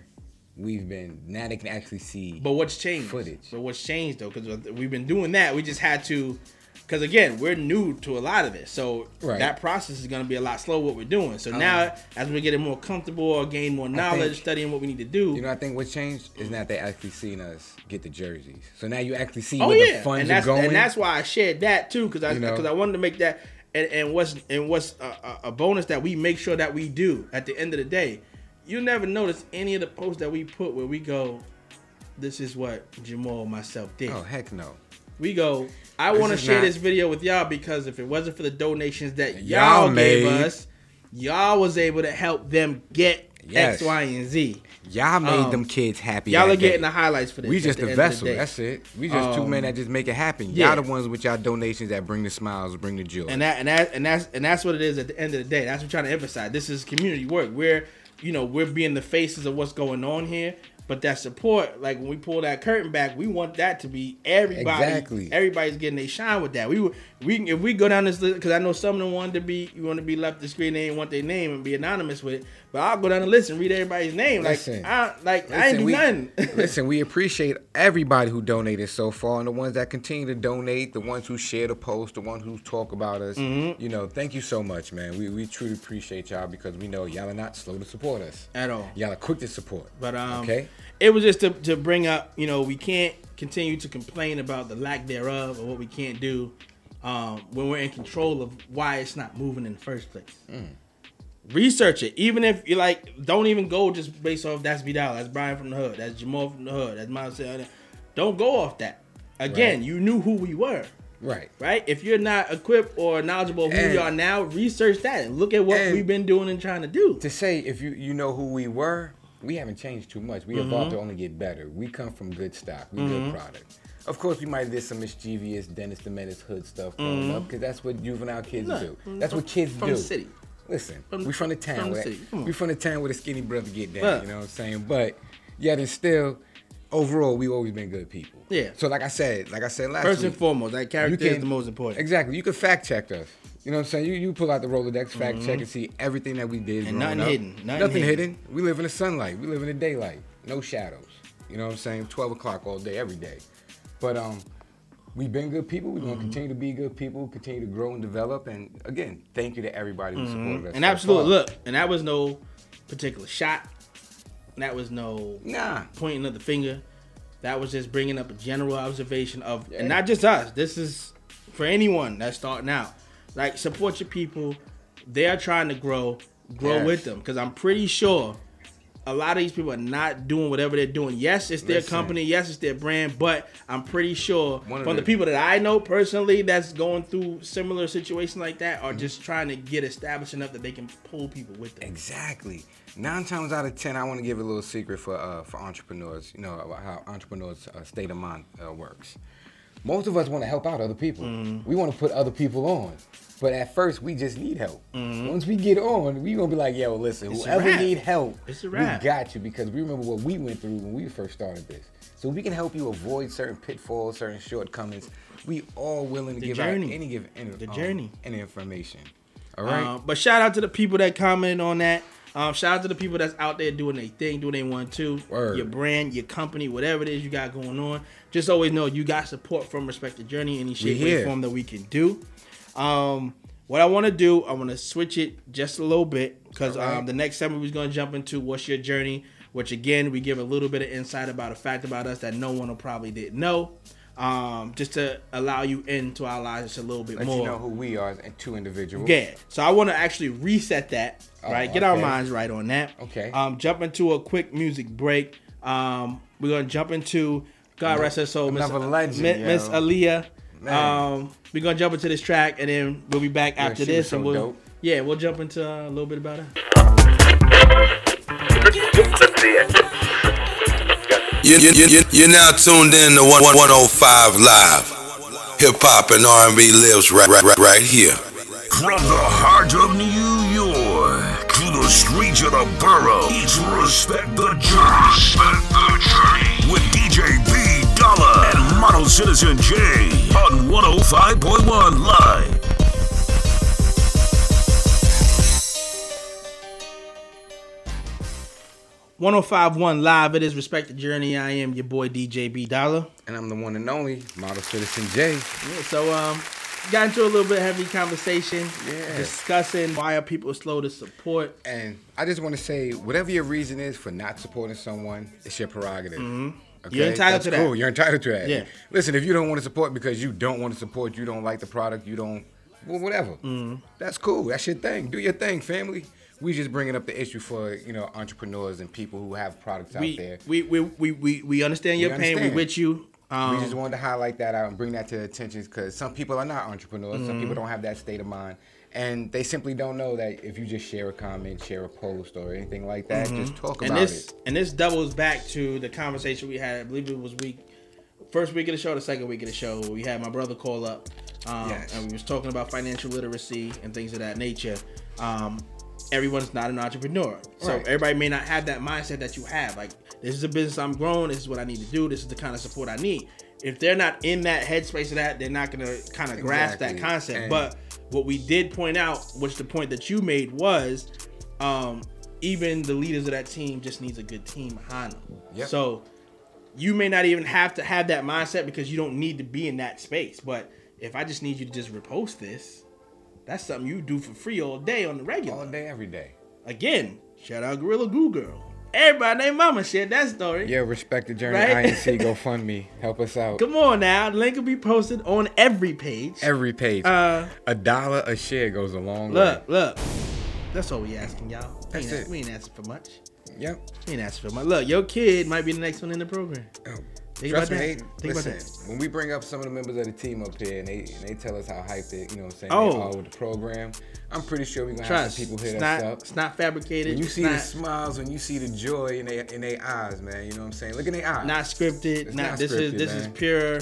we've been now they can actually see. But what's changed? Footage. But what's changed though? Because we've been doing that. We just had to. Because again, we're new to a lot of it, so Right. that process is going to be a lot slow. What we're doing, so um, now as we're getting more comfortable or gain more knowledge, think- studying what we need to do, You know, I think what's changed is that they actually seen us get the jerseys. So now you actually see Oh where yeah, the funds and are that's going. and that's why I shared that too because I because I wanted to make that and, and what's and what's a, a- bonus that we make sure that we do at the end of the day. You never notice any of the posts that we put where we go, this is what Jamal and myself did. oh heck no. We go. I want to share not- this video with y'all because if it wasn't for the donations that Y'all y'all, gave made. us, y'all was able to help them get Yes. X, Y, and Z. Y'all made Um, them kids happy. Y'all are getting day. the highlights for this. We just the a the vessel. day. That's it. We just two Um, men that just make it happen. yeah. Y'all the ones with y'all donations that bring the smiles, bring the joy. and that and that and that's and that's what it is at the end of the day. That's what I'm trying to emphasize. This is community work. We're you know we're being the faces of what's going on here. But that support, like when we pull that curtain back, we want that to be everybody. Exactly. Everybody's getting a shine with that. We we if we go down this list because I know some of them want to be you want to be left the screen. They didn't want their name and be anonymous with it. But I'll go down the list and read everybody's name. Listen. like I like I ain't do we, nothing. listen, we appreciate everybody who donated so far, and the ones that continue to donate, the ones who share the post, the ones who talk about us. Mm-hmm. You know, thank you so much, man. We we truly appreciate y'all because we know y'all are not slow to support us At all. Y'all are quick to support. But um, okay, it was just to, to bring up, you know, we can't continue to complain about the lack thereof or what we can't do um, when we're in control of why it's not moving in the first place. Mm. Research it, even if you like, don't even go just based off that's Vidal, that's Brian from the hood, that's Jamal from the hood, that's Miles. Don't go off that. Again, Right. you knew who we were. right. Right? If you're not equipped or knowledgeable of who we And- are now, research that and look at what we've been doing and trying to do. To say if you you know who we were, we haven't changed too much. We mm-hmm. evolved Mm-hmm. to only get better. We come from good stock. We good mm-hmm. product. Of course, we might have did some mischievous Dennis the Menace hood stuff growing mm-hmm. up because that's what juvenile kids No, do. Mm, from- That's what kids from do. From the city. Listen, From- we from the town. from the where, city. We from the town where the skinny brother get down. But- you know what I'm saying? But yet and still, overall, we've always been good people. Yeah. So like I said, like I said last First week, and foremost, that character is the most important. Exactly. You can fact check us. You know what I'm saying? You you pull out the Rolodex, fact check, and see everything that we did. Mm-hmm. And nothing up. hidden. Nothing hidden. hidden. We live in the sunlight. We live in the daylight. No shadows. You know what I'm saying? 12 o'clock all day, every day. But um, we've been good people. We're Mm-hmm. gonna continue to be good people. Continue to grow and develop. And again, thank you to everybody who supported us. And absolutely, look, and that was no particular shot. That was no Nah. pointing of the finger. That was just bringing up a general observation of, Yeah. and not just us. This is for anyone that's starting out. Like support your people. They are trying to grow. Grow Yes. with them because I'm pretty sure a lot of these people are not doing whatever they're doing. Yes, it's their Listen. company. Yes, it's their brand. But I'm pretty sure One from the, the- people that I know personally that's going through similar situations like that Mm-hmm. are just trying to get established enough that they can pull people with them. Exactly. Nine times out of ten, I want to give a little secret for uh, for entrepreneurs. You know about how entrepreneurs' uh, state of mind uh, works. Most of us want to help out other people. Mm-hmm. We want to put other people on. But at first, we just need help. Once we get on, we gonna be like, "Yo, listen, Mm-hmm. It's whoever need help, we got you." Because we remember what we went through when we first started this. So we can help you avoid certain pitfalls, certain shortcomings. We all willing to The give journey. out any give any, The um, journey. any information. All right. Um, but shout out to the people that commented on that. Um, shout out to the people that's out there doing their thing, doing they want to. Word. Your brand, your company, whatever it is you got going on. Just always know you got support from Respect the Journey, any shape, form that we can do. Um, what I want to do, I want to switch it just a little bit because Alright. um, the next segment we're going to jump into what's your journey, which again we give a little bit of insight about a fact about us that no one will probably didn't know, um, just to allow you into our lives just a little bit Let more. you know who we are and two individuals. Yeah. So I want to actually reset that, Oh, right? Get our minds right on that. Okay. Um, jump into a quick music break. Um, we're gonna jump into God rest her soul, Miss legend, Miss. Aaliyah. Man. Um, we're gonna jump into this track and then we'll be back after she this, so and we'll dope. yeah, we'll jump into uh, a little bit about it. You, you, you, you're now tuned in to 1- 105 Live. Hip hop and R&B lives right, right, right, right here. From the heart of New York to the streets of the borough, it's Respect the Journey. Respect the Journey. With DJ B Dollar and Model Citizen J on 105.1 Live. One hundred five one live. It is respect the journey. I am your boy DJ B Dollar, and I'm the one and only Model Citizen J. Yeah, so um, got into a little bit heavy conversation. Yeah. Discussing why are people slow to support. And I just want to say, whatever your reason is for not supporting someone, it's your prerogative. Mm-hmm. Okay? Mm-hmm. You're entitled That's to that. Cool. You're entitled to that. Yeah. Listen, if you don't want to support because you don't want to support, you don't like the product, you don't, well, whatever. Mm-hmm. That's cool. That's your thing. Do your thing, family. We just bringing up the issue for you know entrepreneurs and people who have products out there. we, we, we, we, we understand your We pain. understand. We with you. Um, we just wanted to highlight that out and bring that to attention because some people are not entrepreneurs. Some Mm-hmm. people don't have that state of mind. And they simply don't know that if you just share a comment, share a post, or anything like that, just talk Mm-hmm. and about this it. and this doubles back to the conversation we had. I believe it was week first week of the show, the second week of the show. We had my brother call up, um, Yes. and we was talking about financial literacy and things of that nature. Um, everyone's not an entrepreneur, so Right. everybody may not have that mindset that you have. Like this is a business I'm growing. This is what I need to do. This is the kind of support I need. If they're not in that headspace of that, they're not gonna kind of grasp that concept. And- but what we did point out, which the point that you made was, um, even the leaders of that team just needs a good team behind them. Yep. So you may not even have to have that mindset because you don't need to be in that space. But if I just need you to just repost this, that's something you do for free all day on the regular. All day, every day. Again, shout out Gorilla Goo Girl. Everybody named Mama shared that story. Yeah, respect the journey. Right? INC, GoFundMe, help us out. Come on now, the link will be posted on every page. Every page, Uh, a dollar a share goes a long look, way. look. Look. That's all we asking y'all. We That's ain't, it. we ain't asking for much. Yep. We ain't asking for much. Look, your kid might be the next one in the program. Oh, Think Trust about me, that. they- Think about listen, when we bring up some of the members of the team up here and they and they tell us how hyped it, you know what I'm saying, Oh. they are with the program, I'm pretty sure we're gonna have some people hit it's us not, up. It's not fabricated. When you see not, the smiles, when you see the joy in their in their eyes, man, you know what I'm saying? Look in their eyes. not scripted. Not, not this is scripted, this is pure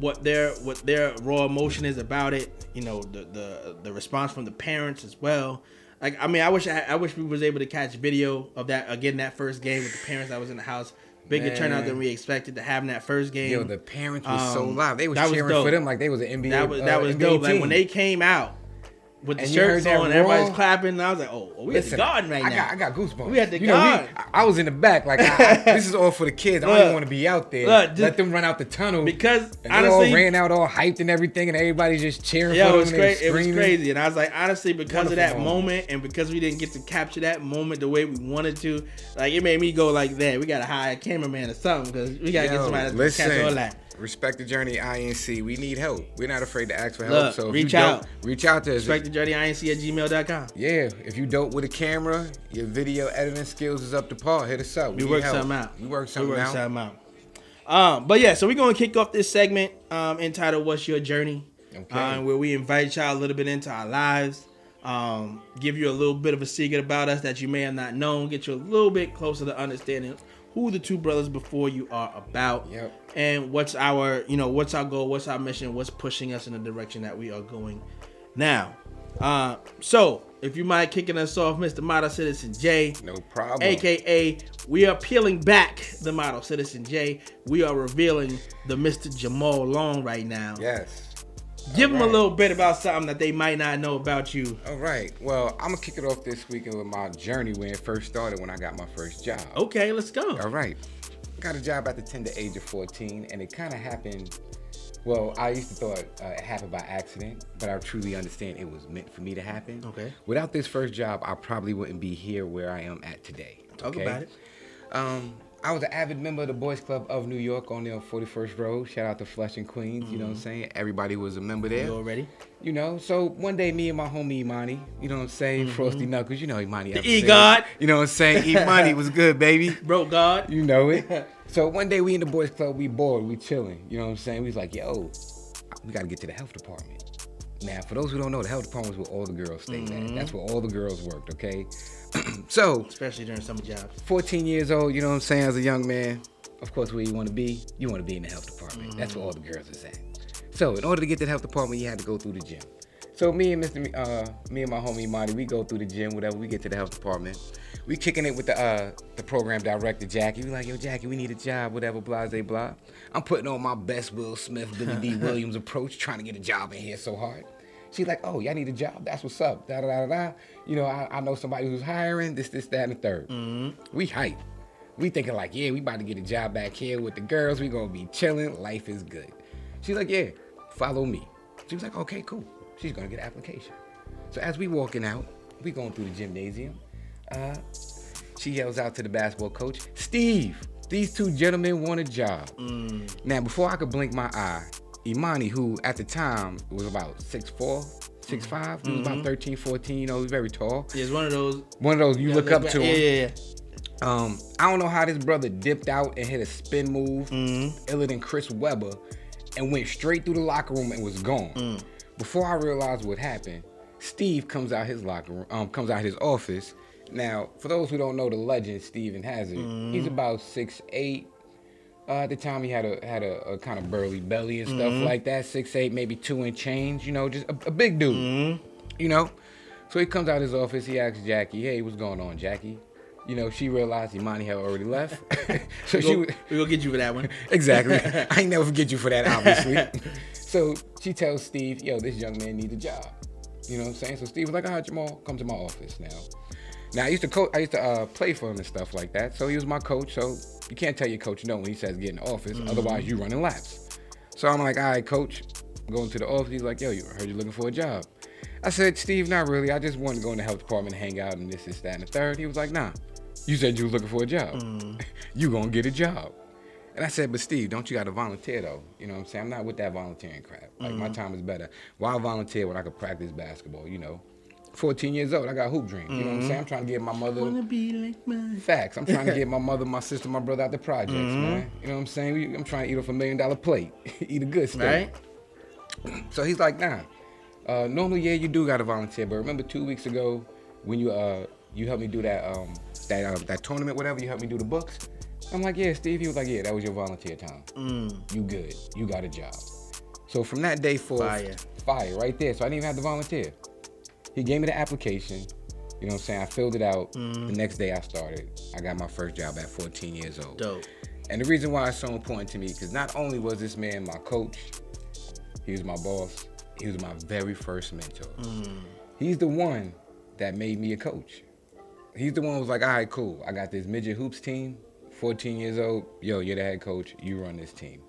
what their what their raw emotion is about it. You know the the the response from the parents as well. Like I mean, I wish I, I wish we was able to catch video of that again that first game with the parents that was in the house. Bigger Man. turnout than we expected to have in that first game. Yo, the parents was so Um, loud. They was that was cheering dope. for them like they was an NBA. that was that uh, was NBA dope. Like when they came out with the And shirts on, everybody's clapping. And I was like, oh, we at the Listen, garden right I now. got, I got goosebumps. We at the you know, we- I, was in the back. Like, I, this is all for the kids. I don't even want to be out there. look, just- Let them run out the tunnel. because and honestly, they all ran out all hyped and everything, and everybody's just cheering Yeah, for it them. was and great. they It was crazy, and I was like, honestly, because of that moment. moment, and because we didn't get to capture that moment the way we wanted to, like it made me go like that. We gotta hire a cameraman or something because we gotta get somebody to listen, catch all that. Respect the journey, INC. We need help. We're not afraid to ask for help. Look, so reach out. Reach out to us. Respect the journey inc at gmail.com. yeah, if you dope with a camera, your video editing skills is up to par. Hit us up. We need work help. something out. We work something we work out. something out. Um, but yeah, so we're gonna kick off this segment um, entitled "What's Your Journey," Okay. uh, where we invite y'all a little bit into our lives, um, give you a little bit of a secret about us that you may have not known, get you a little bit closer to understanding who the two brothers before you are about, Yep. and what's our, you know, what's our goal, what's our mission, what's pushing us in the direction that we are going now. Uh, so if you mind kicking us off, Mr. Model Citizen J, No problem. AKA, we are peeling back the model Citizen J. We are revealing the Mr. Jamal Long right now. Yes. Give them a little bit about something that they might not know about you. All right. Well, I'm gonna kick it off this weekend with my journey when it first started when I got my first job. Okay, let's go. All right. Got a job at the tender age of 14, and it kind of happened. Well, I used to thought uh, it happened by accident, but I truly understand it was meant for me to happen. Okay. Without this first job, I probably wouldn't be here where I am at today. Talk okay? about it. Um, I was an avid member of the Boys Club of New York on on 41st Road. Shout out to Flushing Queens. You know what I'm mm-hmm. saying? Everybody was a member there. You already? You know, so one day me and my homie Imani, you know what I'm saying? Mm-hmm. Frosty Knuckles, you know Imani. The said. E-God. You know what I'm saying? Imani was good, baby. Bro, God. You know it. so one day we in the boys club, we bored, we chilling. You know what I'm saying? We was like, yo, we gotta get to the health department. Now, for those who don't know, the health department was where all the girls stayed at. Mm-hmm. That's where all the girls worked, okay? so, Especially during summer jobs. 14 years old, you know what I'm saying, as a young man, of course, where you wanna be, you wanna be in the health department. That's where all the girls is at. So, in order to get to the health department, you had to go through the gym. So me and Mr. Uh, me and my homie Marty, we go through the gym, whatever. We get to the health department. We kicking it with the uh, the program director Jackie. We like, yo Jackie, we need a job, whatever, blah, blah, blah. I'm putting on my best Will Smith, Billy Dee. Williams approach, trying to get a job in here so hard. She's like, oh, y'all need a job. That's what's up. Da da da da. You know, I, I know somebody who's hiring. This, this, that, and the 3rd We hype. We thinking like, yeah, we about to get a job back here with the girls. We gonna be chilling. Life is good. She's like, yeah, follow me. She was like, okay, cool. She's gonna get an application. So as we walking out, we going through the gymnasium. Uh, she yells out to the basketball coach, Steve, these two gentlemen want a job. Now, before I could blink my eye, Imani, who at the time was about 6'4, 6'5, he was about 13, 14, you know, he's very tall. Yeah, it's one of those. One of those you look up to yeah, him. Yeah, yeah. Um, I don't know how this brother dipped out and hit a spin move, Mm-hmm. iller than Chris Webber, and went straight through the locker room and was gone. Mm. Before I realized what happened, Steve comes out his locker room, um, comes out his office. Now, for those who don't know the legend Steven Hazard, Mm-hmm. he's about six eight. Uh, at the time, he had a had a, a kind of burly belly and stuff Mm-hmm. like that. Six eight, maybe two and change. You know, just a, a big dude. Mm-hmm. You know, so he comes out of his office. He asks Jackie, "Hey, what's going on, Jackie?" You know, she realized Imani had already left, so We she go, was- we gonna get you for that one. exactly. I ain't never forget you for that, obviously. so she tells Steve, "Yo, this young man needs a job." You know what I'm saying? So Steve was like, "All right, Jamal, come to my office now." Now I used to coach. I used to uh, play for him and stuff like that. So he was my coach. So you can't tell your coach no when he says get in the office. Mm-hmm. Otherwise, you running laps. So I'm like, "All right, coach." Going to the office, he's like, "Yo, you heard you're looking for a job." I said, "Steve, not really. I just wanted to go in the health department, and hang out, and this, this, that, and the third. He was like, "Nah, you said you was looking for a job. Mm. you gonna get a job." And I said, but Steve, don't you got to volunteer though? You know what I'm saying? I'm not with that volunteering crap. Like my mm. time is better. Why volunteer when I could practice basketball? You know, 14 years old, I got hoop dreams. You know what I'm saying? I'm trying to get my mother Wanna be like mine. facts. I'm trying to get my mother, my sister, my brother out the projects, Mm-hmm. man. You know what I'm saying? We- I'm trying to eat off a million dollar plate, eat a good steak. Right? So he's like, nah. Uh, normally, yeah, you do gotta volunteer, but remember two weeks ago when you uh you helped me do that um that uh, that tournament, whatever, you helped me do the books. I'm like, yeah, Steve. He was like, yeah, that was your volunteer time. You good? You got a job. So from that day forth, Fire. fire right there. So I didn't even have to volunteer. He gave me the application. You know what I'm saying? I filled it out. The mm. next day I started. I got my first job at 14 years old. Dope. And the reason why it's so important to me, because not only was this man my coach, he was my boss, he was my very first mentor. Mm. He's the one that made me a coach. He's the one who was like, all right, cool. I got this midget hoops team, 14 years old. Yo, you're the head coach. You run this team.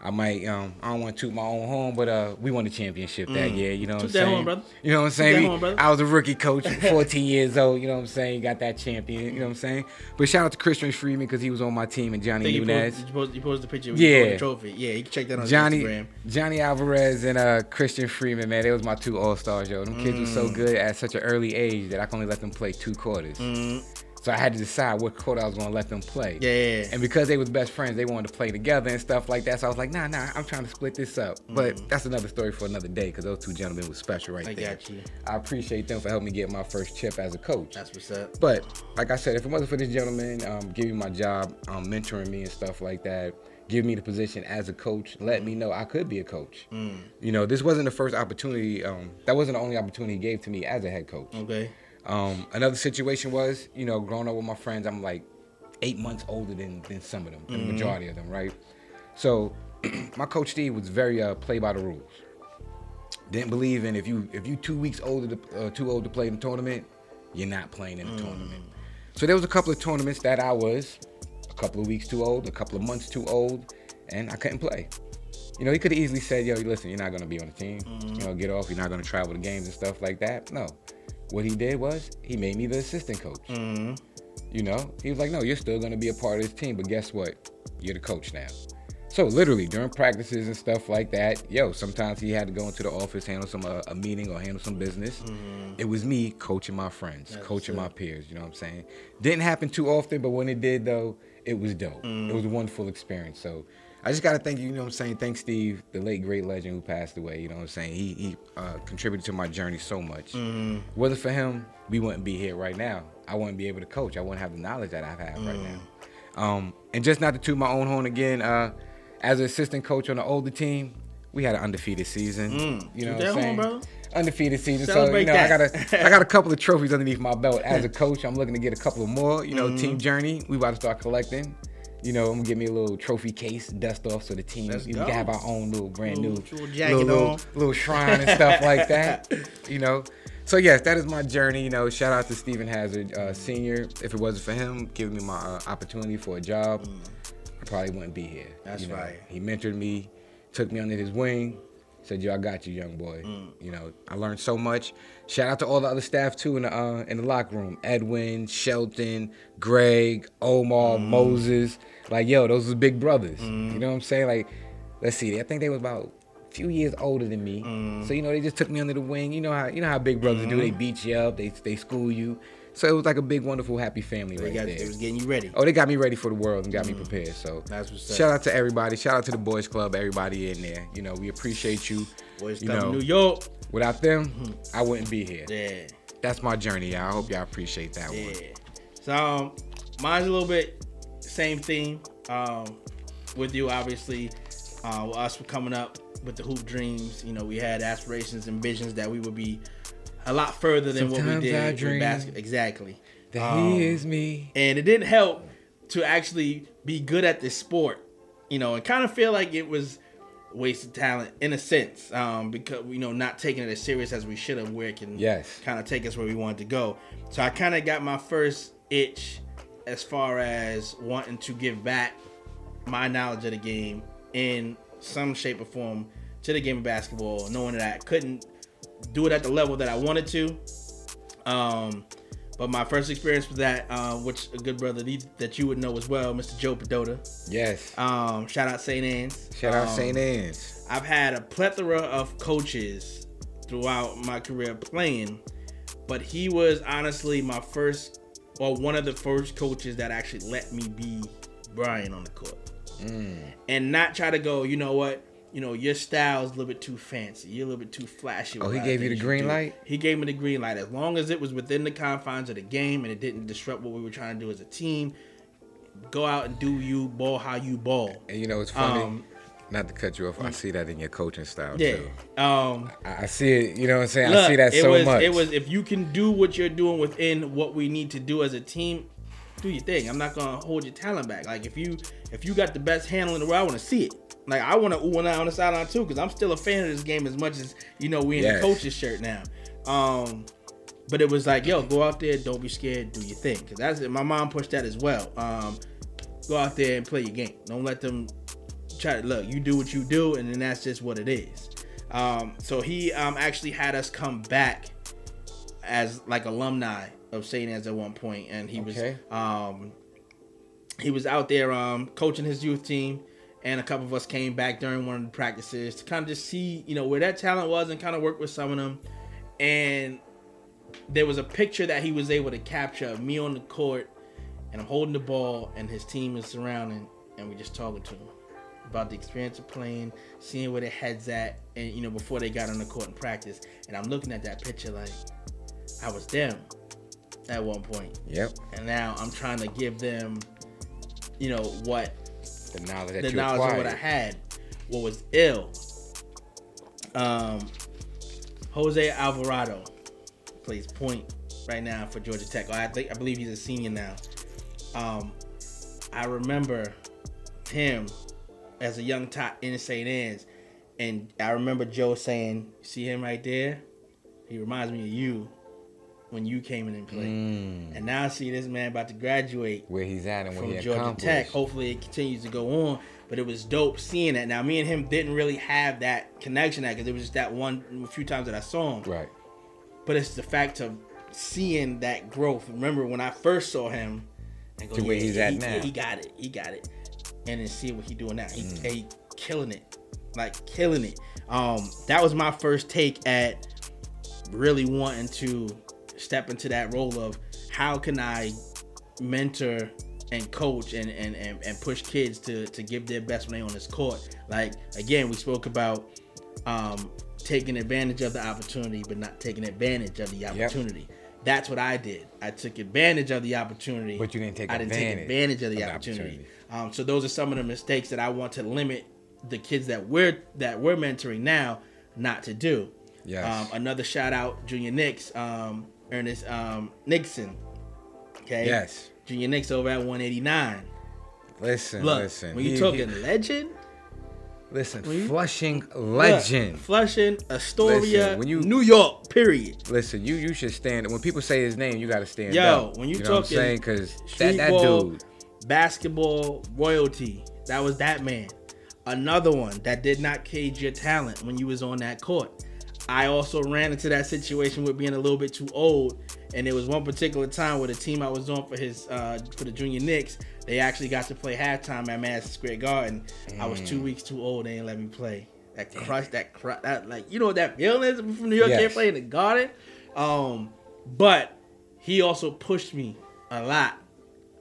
I might, um, I don't want to toot my own home, but uh, we won the championship that year. You know what I'm saying? home, brother. You know what I'm saying? home, brother. I was a rookie coach, 14 years old. You know what I'm saying? Got that champion. You know what I'm saying? But shout out to Christian Freeman because he was on my team and Johnny you Nunez. posted, you, posted, you posted the picture Yeah. the trophy. Yeah, you can check that on Johnny Instagram. Johnny Alvarez and uh, Christian Freeman, man, they was my two all stars, yo. Them kids were Mm. so good at such an early age that I can only let them play two quarters. So I had to decide what quarter I was gonna let them play. Mm. Yeah. And because they was best friends, they wanted to play together and stuff like that. So I was like, nah, nah, I'm trying to split this up. But that's another story for another day because those two gentlemen was special right Mm. I there. got you. I appreciate them for helping me get my first chip as a coach. That's what's up. But like I said, if it wasn't for this gentleman um, giving me my job, um, mentoring me and stuff like that, give me the position as a coach, let me know I could be a coach. You know, this wasn't the first opportunity. Um, that wasn't the only opportunity he gave to me as a head coach. Okay. Um, another situation was, you know, growing up with my friends, I'm like eight months older than, than some of them, the majority of them, right? So my coach Steve was very uh, play by the rules. Didn't believe in if you if you two weeks older to, uh, too old to play in the tournament, you're not playing in the tournament. So there was a couple of tournaments that I was a couple of weeks too old, a couple of months too old, and I couldn't play. You know, he could have easily said, "Yo, listen, you're not gonna be on the team. You know, get off. You're not gonna travel to games and stuff like that." No, what he did was he made me the assistant coach. Mm-hmm. You know, he was like, "No, you're still gonna be a part of this team, but guess what? You're the coach now." So literally during practices and stuff like that, yo, sometimes he had to go into the office, handle some uh, a meeting or handle some business. Mm-hmm. It was me coaching my friends, coaching my peers. You know what I'm saying? Didn't happen too often, but when it did, though, it was dope. It mm-hmm. was a wonderful experience. So I just gotta thank you. You know what I'm saying? Thanks, Steve, the late great legend who passed away. You know what I'm saying? He he uh, contributed to my journey so much. Whether for him, we wouldn't be here right now. I wouldn't be able to coach. I wouldn't have the knowledge that I have right now. Um, and just not to toot my own horn again, uh, as an assistant coach on the older team, we had an undefeated season. You know what I'm home, saying? brother. Undefeated season. Celebrate so you know, I got a I got a couple of trophies underneath my belt as a coach. I'm looking to get a couple of more. You know, team journey. We about to start collecting. You You know, I'm gonna get me a little trophy case, dust off, so the team Let's we go. can have our own little brand Little- new little little, little, little shrine and stuff like that. You know. So yes, that is my journey. You know, shout out to Stephen Hazard, uh, senior. If it wasn't for him giving me my uh, opportunity for a job, I probably wouldn't be here. That's you know, right. He mentored me, took me under his wing, said, "Yo, I got you, young boy." Mm. You know, I learned so much. Shout out to all the other staff too in the uh, in the locker room: Edwin, Shelton, Greg, Omar, Mm. Moses. Like, yo, those was big brothers. You know what I'm saying? Like, let's see, I think they was about a few years older than me. Mm. So you know, they just took me under the wing. You know how you know how big brothers do. They beat you up. They they school you. So it was like a big, wonderful, happy family They right got there. it was getting you ready. Oh, they got me ready for the world and got me prepared. So That's what's shout out to everybody. Shout out to the boys club, everybody in there. You know, we appreciate you. Boys you Club know, New York. without them, I wouldn't be here. Yeah. That's my journey, y'all. I hope y'all appreciate that one. Yeah. So um, mine's a little bit same theme. Um, with you, obviously, uh, with us coming up with the hoop dreams. You know, we had aspirations and visions that we would be a lot further than what Sometimes we I did with basketball. Exactly. That Um, is me. and it didn't help to actually be good at this sport, you know, and kind of feel like it was wasted talent in a sense, um, because you know, not taking it as serious as we should have, where it can Yes. kind of take us where we wanted to go. So I kind of got my first itch as far as wanting to give back my knowledge of the game in some shape or form to the game of basketball, knowing that I couldn't do it at the level that I wanted to. Um, but my first experience with that, uh, which a good brother that- you would know as well, Mr. Joe Padota. Yes. Um, shout out St. Anne's. Shout out Um, St. Anne's. I've had a plethora of coaches throughout my career playing, but he was honestly my first, or one of the first coaches that actually let me be Brian on the court, and not try to go. You know what? You know your style's a little bit too fancy. You're a little bit too flashy. Oh, he a lot of gave you the green do." light? He gave me the green light as long as it was within the confines of the game and it didn't disrupt what we were trying to do as a team. Go out and do you ball how you ball. And you know, it's funny. Um, not to cut you off, I see that in your coaching style Yeah. too. Um, I I see it. You know what I'm saying? I see that so was, much. It was if you can do what you're doing within what we need to do as a team, do your thing. I'm not gonna hold your talent back. Like if you if you got the best handle in the world, I want to see it. Like I want to ooh and ah on the sideline too, because I'm still a fan of this game as much as you know we in Yes. the coach's shirt now. Um, but it was like, yo, go out there, don't be scared, do your thing. Cause that's it. My mom pushed that as well. Um, go out there and play your game. Don't let them try look. You do what you do, and then that's just what it is. Um, so he um, actually had us come back as like alumni of St. Anne's at one point, and he Okay. was um, he was out there um, coaching his youth team, and a couple of us came back during one of the practices to kind of just see you know where that talent was and kind of work with some of them, and there was a picture that he was able to capture of me on the court, and I'm holding the ball, and his team is surrounding, and we're just talking to him about the experience of playing, seeing where their heads at, and you know before they got on the court and practice, and I'm looking at that picture like I was them at one point, Yep. and now I'm trying to give them, you know what The knowledge that the knowledge acquired. of what I had, what was ill. Um, Jose Alvarado plays point right now for Georgia Tech. I think I believe he's a senior now. Um, I remember him as a young top in St. Anne's, and I remember Joe saying, "See him right there? He reminds me of you when you came in and played." Mm, And now I see this man about to graduate where he's at and from he Georgia. Tech. Hopefully, it continues to go on. But it was dope seeing that. Now, me and him didn't really have that connection because it was just that one a few times that I saw him. Right. But it's the fact of seeing that growth. Remember when I first saw him, and go, To where he's at he, now. yeah, he got it. He got it. And then see what he doing now. He, Mm. he killing it, like killing it. Um, that was my first take at really wanting to step into that role of how can I mentor and coach and, and, and, and push kids to, to give their best when they on this court. Like again, we spoke about um, taking advantage of the opportunity, but not taking advantage of the opportunity. That's what I did. I took advantage of the opportunity, But you didn't take I didn't advantage take advantage of the of the opportunity. opportunity. Um, so those are some of the mistakes that I want to limit the kids that we're that we're mentoring now not to do. Yes. Um, another shout out, Junior Nix, um, Ernest um, Nixon. Okay. Yes. Junior Nix over at 189. Listen, Look, listen. when you he- talking he- legend, listen, you- Flushing look, legend. Flushing, Astoria, Listen, when you- New York, period. Listen, you you should stand. When people say his name, you got to stand Yo, up. when you you know what I'm talking saying? Because that, that dude. Basketball royalty. That was that man. Another one that did not cage your talent when you was on that court. I also ran into that situation with being a little bit too old, and there was one particular time where the team I was on for his uh, for the junior Knicks, they actually got to play halftime at Madison Square Garden. I was Mm. two weeks too old; they didn't let me play. That crush, that crush, that like you know that feeling from New York Yes. can't play in the Garden. Um, but he also pushed me a lot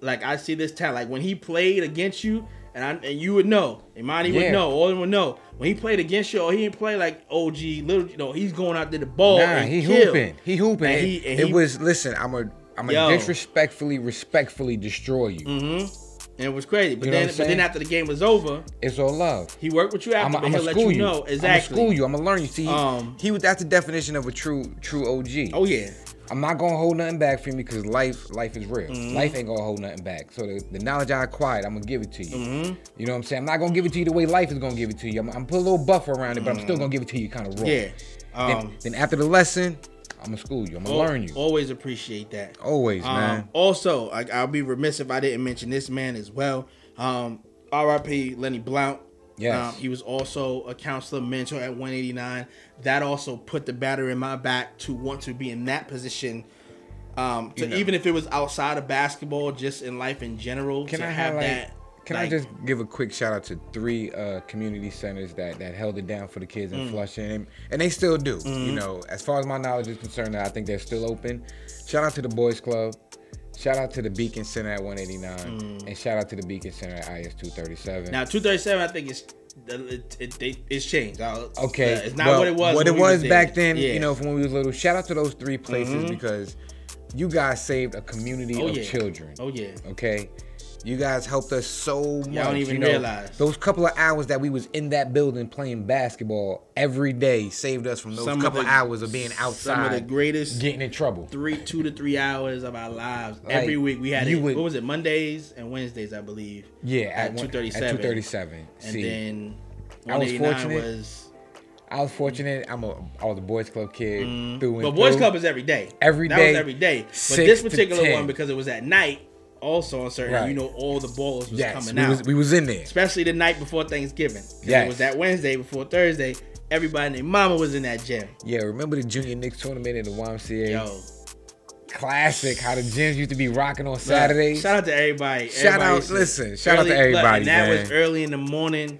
like I see this talent. Like when he played against you, and I and you would know, Imani Yeah. would know, them would know. When he played against you, or he didn't play like OG, little, you know, he's going out there the ball. Nah, he kill. hooping. He hooping. And it he- and it he- was listen. I'm a I'm Yo. a disrespectfully, respectfully destroy you. Mm-hmm. And it was crazy. But You know then, but then after the game was over, It's all love. he worked with you I'm after, but I'm he'll let you you. know I'm exactly. school you. I'm gonna learn you. See, Um, he was that's the definition of a true true OG. Oh yeah, I'm not gonna hold nothing back from you because life life is real. Mm-hmm. Life ain't gonna hold nothing back. So the, the knowledge I acquired, I'm gonna give it to you. Mm-hmm. You know what I'm saying? I'm not gonna give it to you the way life is gonna give it to you. I'm, I'm put a little buffer around it, but I'm still gonna give it to you kind of raw. yeah. Then, Um, then after the lesson, I'm gonna school you. I'm gonna al- learn you. Always appreciate that. Always, Um, man. Also, I, I'll be remiss if I didn't mention this man as well. Um, R.I.P. Lenny Blount. Yes. Um, he was also a counselor mentor at 189. That also put the batter in my back to want to be in that position. Um, to You know. even if it was outside of basketball, just in life in general, Can I have highlight? that. Can like, I just give a quick shout out to three uh, community centers that, that held it down for the kids Mm. in Flushing, and, and they still do. Mm-hmm. You know, as far as my knowledge is concerned, I think they're still open. Shout out to the Boys Club. Shout out to the Beacon Center at 189, and shout out to the Beacon Center at IS 237. Mm. Now 237, I think it's it, it, it, it's changed. I'll- Okay, uh, it's not well, what it was. What it was there. back then, Yeah. Mm-hmm. you know, from when we was little. Shout out to those three places because you guys saved a community Oh, of yeah. children. Oh yeah. Okay. You guys helped us so much. don't even you know, realize. Those couple of hours that we was in that building playing basketball every day saved us from those Some of couple the- hours of being outside, Some of the greatest getting in trouble. three, two to three hours of our lives Like, every week. We had it. would- what was it? Mondays and Wednesdays, I believe. Yeah, at, two thirty seven. At two thirty seven. And See, then I was fortunate. was. I was fortunate. I'm a I was a boys club kid mm-hmm. through and But Boys through. Club is every day. Every that day, was every day. But this particular one, because it was at night, also on certain, Right. you know, all the balls was yes, coming we out. was we was in there. Especially the night before Thanksgiving. Yeah, It was that Wednesday before Thursday. Everybody and their mama was in that gym. Yeah, remember the junior Knicks tournament in the YMCA? Yo. Classic. How the gyms used to be rocking on Saturdays. Shout out to everybody. Shout Everybody out- listen, shout out to everybody, and that was early in the morning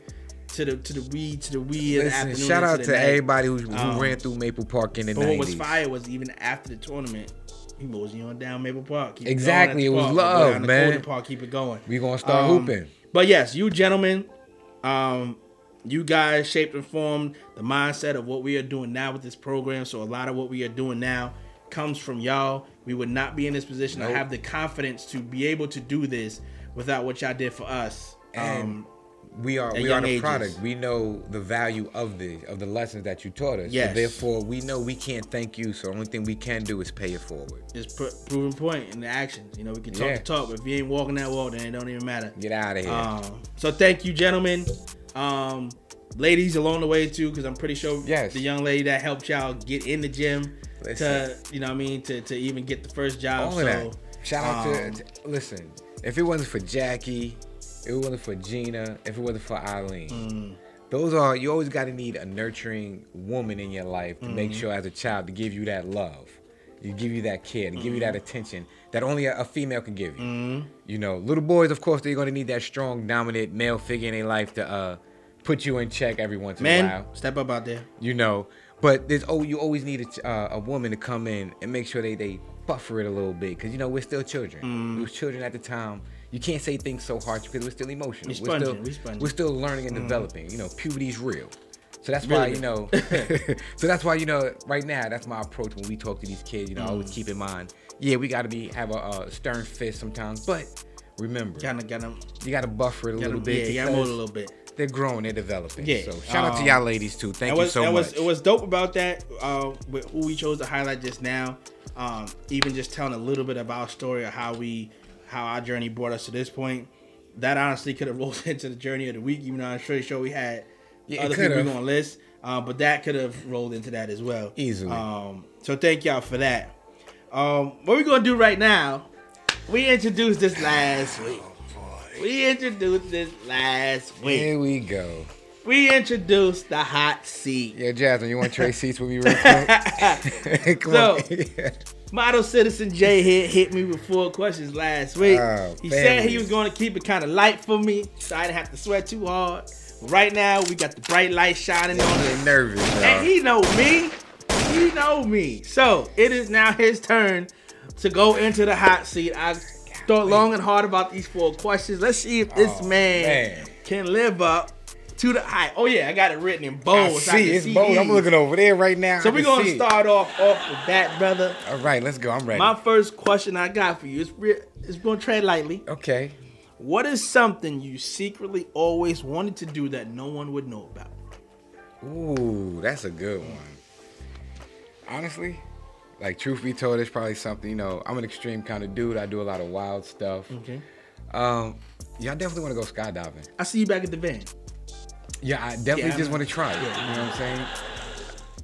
to the to the weed to the weed the Listen, afternoon. shout out the to everybody who, who Um, ran through Maple Park in the But what was 90s. fire was even after the tournament, he mosey on down Maple Park. Exactly, it was park. Love, man. Park, keep it going. We gonna start Um, hooping. But yes, you gentlemen, um, you guys shaped and formed the mindset of what we are doing now with this program. So a lot of what we are doing now comes from y'all. We would not be in this position Nope. to have the confidence to be able to do this without what y'all did for us. And Um, We are we are the ages. product. We know the value of the of the lessons that you taught us. Yes. So therefore, we know we can't thank you. So the only thing we can do is pay it forward. it's pr- proven point in the actions. You know, we can talk Yeah. the talk, but if you ain't walking that walk, then it don't even matter. Get out of here. Um, so thank you, gentlemen. Um, ladies along the way too, because I'm pretty sure Yes. the young lady that helped y'all get in the gym to you know what I mean to, to even get the first job. All so of that. Shout out um, to, to- listen. If it wasn't for Jackie, if it wasn't for Gina, if it wasn't for Eileen, Mm. those are you always got to need a nurturing woman in your life to Mm-hmm. make sure as a child to give you that love, to give you that care, to give you that Mm-hmm. attention that only a, a female can give you. You know, little boys, of course, they're gonna need that strong, dominant male figure in their life to uh, put you in check every once in a men, while step up out there. you know. But there's oh, you always need a, uh, a woman to come in and make sure they they buffer it a little bit because you know we're still children. Mm. We were children at the time. You can't say things so harsh because we're still emotional. We we're still we sponging. we're still learning and developing. You know, puberty's real. So that's Really why you know. so that's why you know. Right now, that's my approach when we talk to these kids. You know, Mm. always keep in mind. Yeah, we got to be have a, a stern fist sometimes, but remember, gotta, got them. you got to buffer it a little bit. Yeah, you got because a little bit. They're growing, they're developing. Yeah, So shout out to um, y'all ladies too. Thank you was, so it much. was it was dope about that. Uh, with who we chose to highlight just now. Um, even just telling a little bit of our story of how we how our journey brought us to this point. that honestly could have rolled into the journey of the week, even though I'm pretty sure we had Yeah, other people could've. list. Uh, but that could have rolled into that as well. Easily. Um, so thank y'all for that. Um, what we're gonna do right now, we introduced this last week. We introduced this last week. Here we go. We introduced the hot seat. Yeah, Jasmine, you want to trade seats with me real quick? Come So- on. Model Citizen J hit hit me with four questions last week. Oh, he said he was going to keep it kind of light for me, so I didn't have to sweat too hard. Right now, we got the bright light shining on I'm nervous, And he know me. He know me. So it is now his turn to go into the hot seat. I thought long and hard about these four questions. Let's see if this Oh, man, man. can live up to the hype. Oh yeah, I got it written in bold. I so I see, it's see bold. I'm looking over there right now. So I we're gonna see it. start off off with that, brother. All right, let's go. I'm ready. My first question I got for you is re- it's gonna tread lightly. okay. What is something you secretly always wanted to do that no one would know about? Ooh, that's a good one. Honestly, like truth be told, it's probably something. You know, I'm an extreme kind of dude. I do a lot of wild stuff. Okay. Um, yeah, I definitely want to go skydiving. I see you back at the van. Yeah, I definitely Yeah, just want to try it. yeah. You know what I'm saying?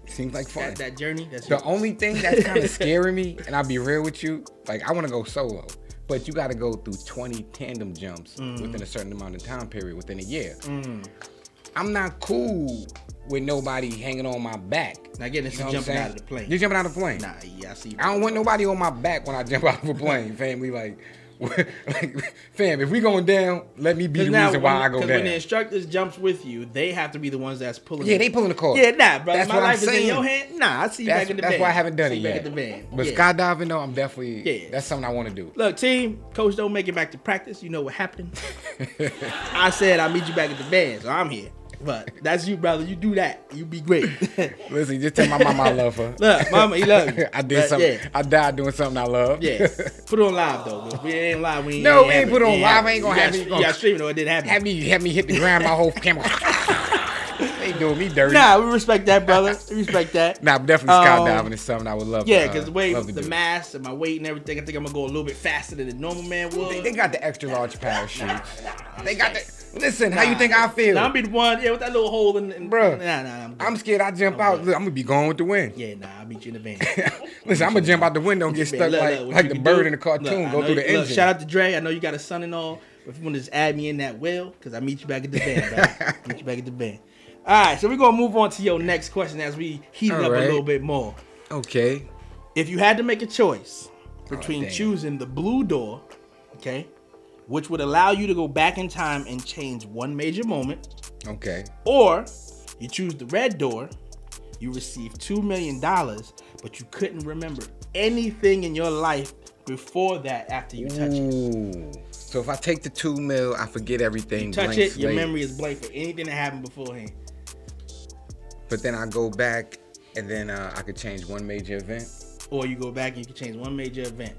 Seems like fun. That, that journey. That's The only thing that's kind of scaring me, and I'll be real with you, like I want to go solo, but you got to go through 20 tandem jumps Mm. within a certain amount of time period, within a year. I'm not cool with nobody hanging on my back. Now getting this You know is jumping out of the plane. You're jumping out of the plane. Nah, yeah, I see. I don't want nobody on my back when I jump out of a plane, family. Like, like, fam, if we going down, let me be the now, reason why when, I go down. when the instructors jumps with you, they have to be the ones that's pulling. Yeah, it. they pulling the cord. Yeah, nah, bro. That's My what I'm life is in your hand. Nah, I see you That's, back in the band. that's van. why I haven't done see it you back yet. at the van. But yeah. skydiving, though, I'm definitely. Yeah. That's something I want to do. Look, team, coach don't make it back to practice. You know what happened. I said I'll meet you back at the van, so I'm here. But that's you, brother. You do that. You be great. Listen, just tell my mama I love her. Look, mama, he love you. I did But, something. Yeah, I died doing something I love. yeah. Put it on live though. 'cause We ain't live. We ain't, No, we ain't put it on live. I ain't gonna have. You You gonna- got streaming though. It didn't happen. have me, have me hit the ground. My whole camera. they doing me dirty. Nah, we respect that, brother. We respect that. Nah, but definitely Um, skydiving is something I would love. Yeah, to, uh, because the way the do. mass and my weight and everything, I think I'm gonna go a little bit faster than a normal man would. They, they got the extra large parachutes. They got the. Listen, how you think I feel? Nah, I'm be the one, yeah, with that little hole in, in Bruh. Nah, nah, I'm, good. I'm scared. I jump out. Look, I'm gonna be going with the wind. Yeah, nah, I'll meet you in the van. Listen, I'm gonna jump out the window and get stuck look, like look, like the bird do- in the cartoon. go through the engine. Shout out to Dre. I know you got a son and all. But if you want to just add me in that will, because I meet you back at the van, bro. meet you back at the van. All right, so we're gonna move on to your next question as we heat it All up right. a little bit more. Okay. If you had to make a choice between damn. choosing the blue door, okay, which would allow you to go back in time and change one major moment, Okay. or you choose the red door, you receive two million dollars, but you couldn't remember anything in your life before that after you touch it. So if I take the two mil, I forget everything. You touch it, your memory is blank for anything that happened beforehand. But then I go back, and then uh, I could change one major event. Or you go back and you can change one major event.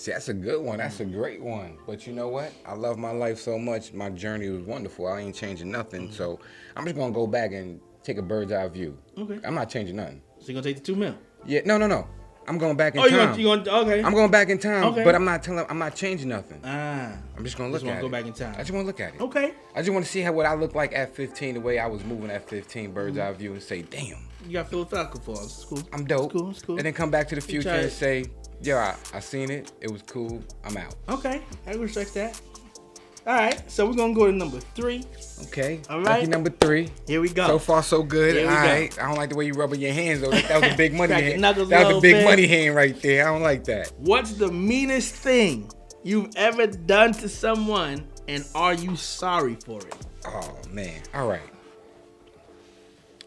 See, that's a good one. That's a great one. But you know what? I love my life so much. My journey was wonderful. I ain't changing nothing. Mm-hmm. So I'm just gonna go back and take a bird's eye view. Okay. I'm not changing nothing. So you're gonna take the two mil. Yeah. No, no, no. I'm going back in time. Oh, you time. gonna, you gonna okay. I'm going back in time, Okay. but I'm not telling. I'm not changing nothing. ah. I'm just gonna look at it. I Just wanna at go it. back in time. I just want to look at it. Okay. I just want to see how what I look like at 15, the way I was moving at 15, bird's Mm-hmm. eye view, and say, damn, You got philosophical flaws. It's cool. I'm dope. It's cool. It's cool. And then come back to the future and say, yo, I, I seen it. It was cool. I'm out. Okay, I respect that. All right, so we're gonna go to number three. Okay. All Lucky number three. Here we go. So far, so good. All go. right. I don't like the way you rubbing your hands though. That was a big money hand. That was a big bit. money hand right there. I don't like that. What's the meanest thing you've ever done to someone, and are you sorry for it? Oh man. All right.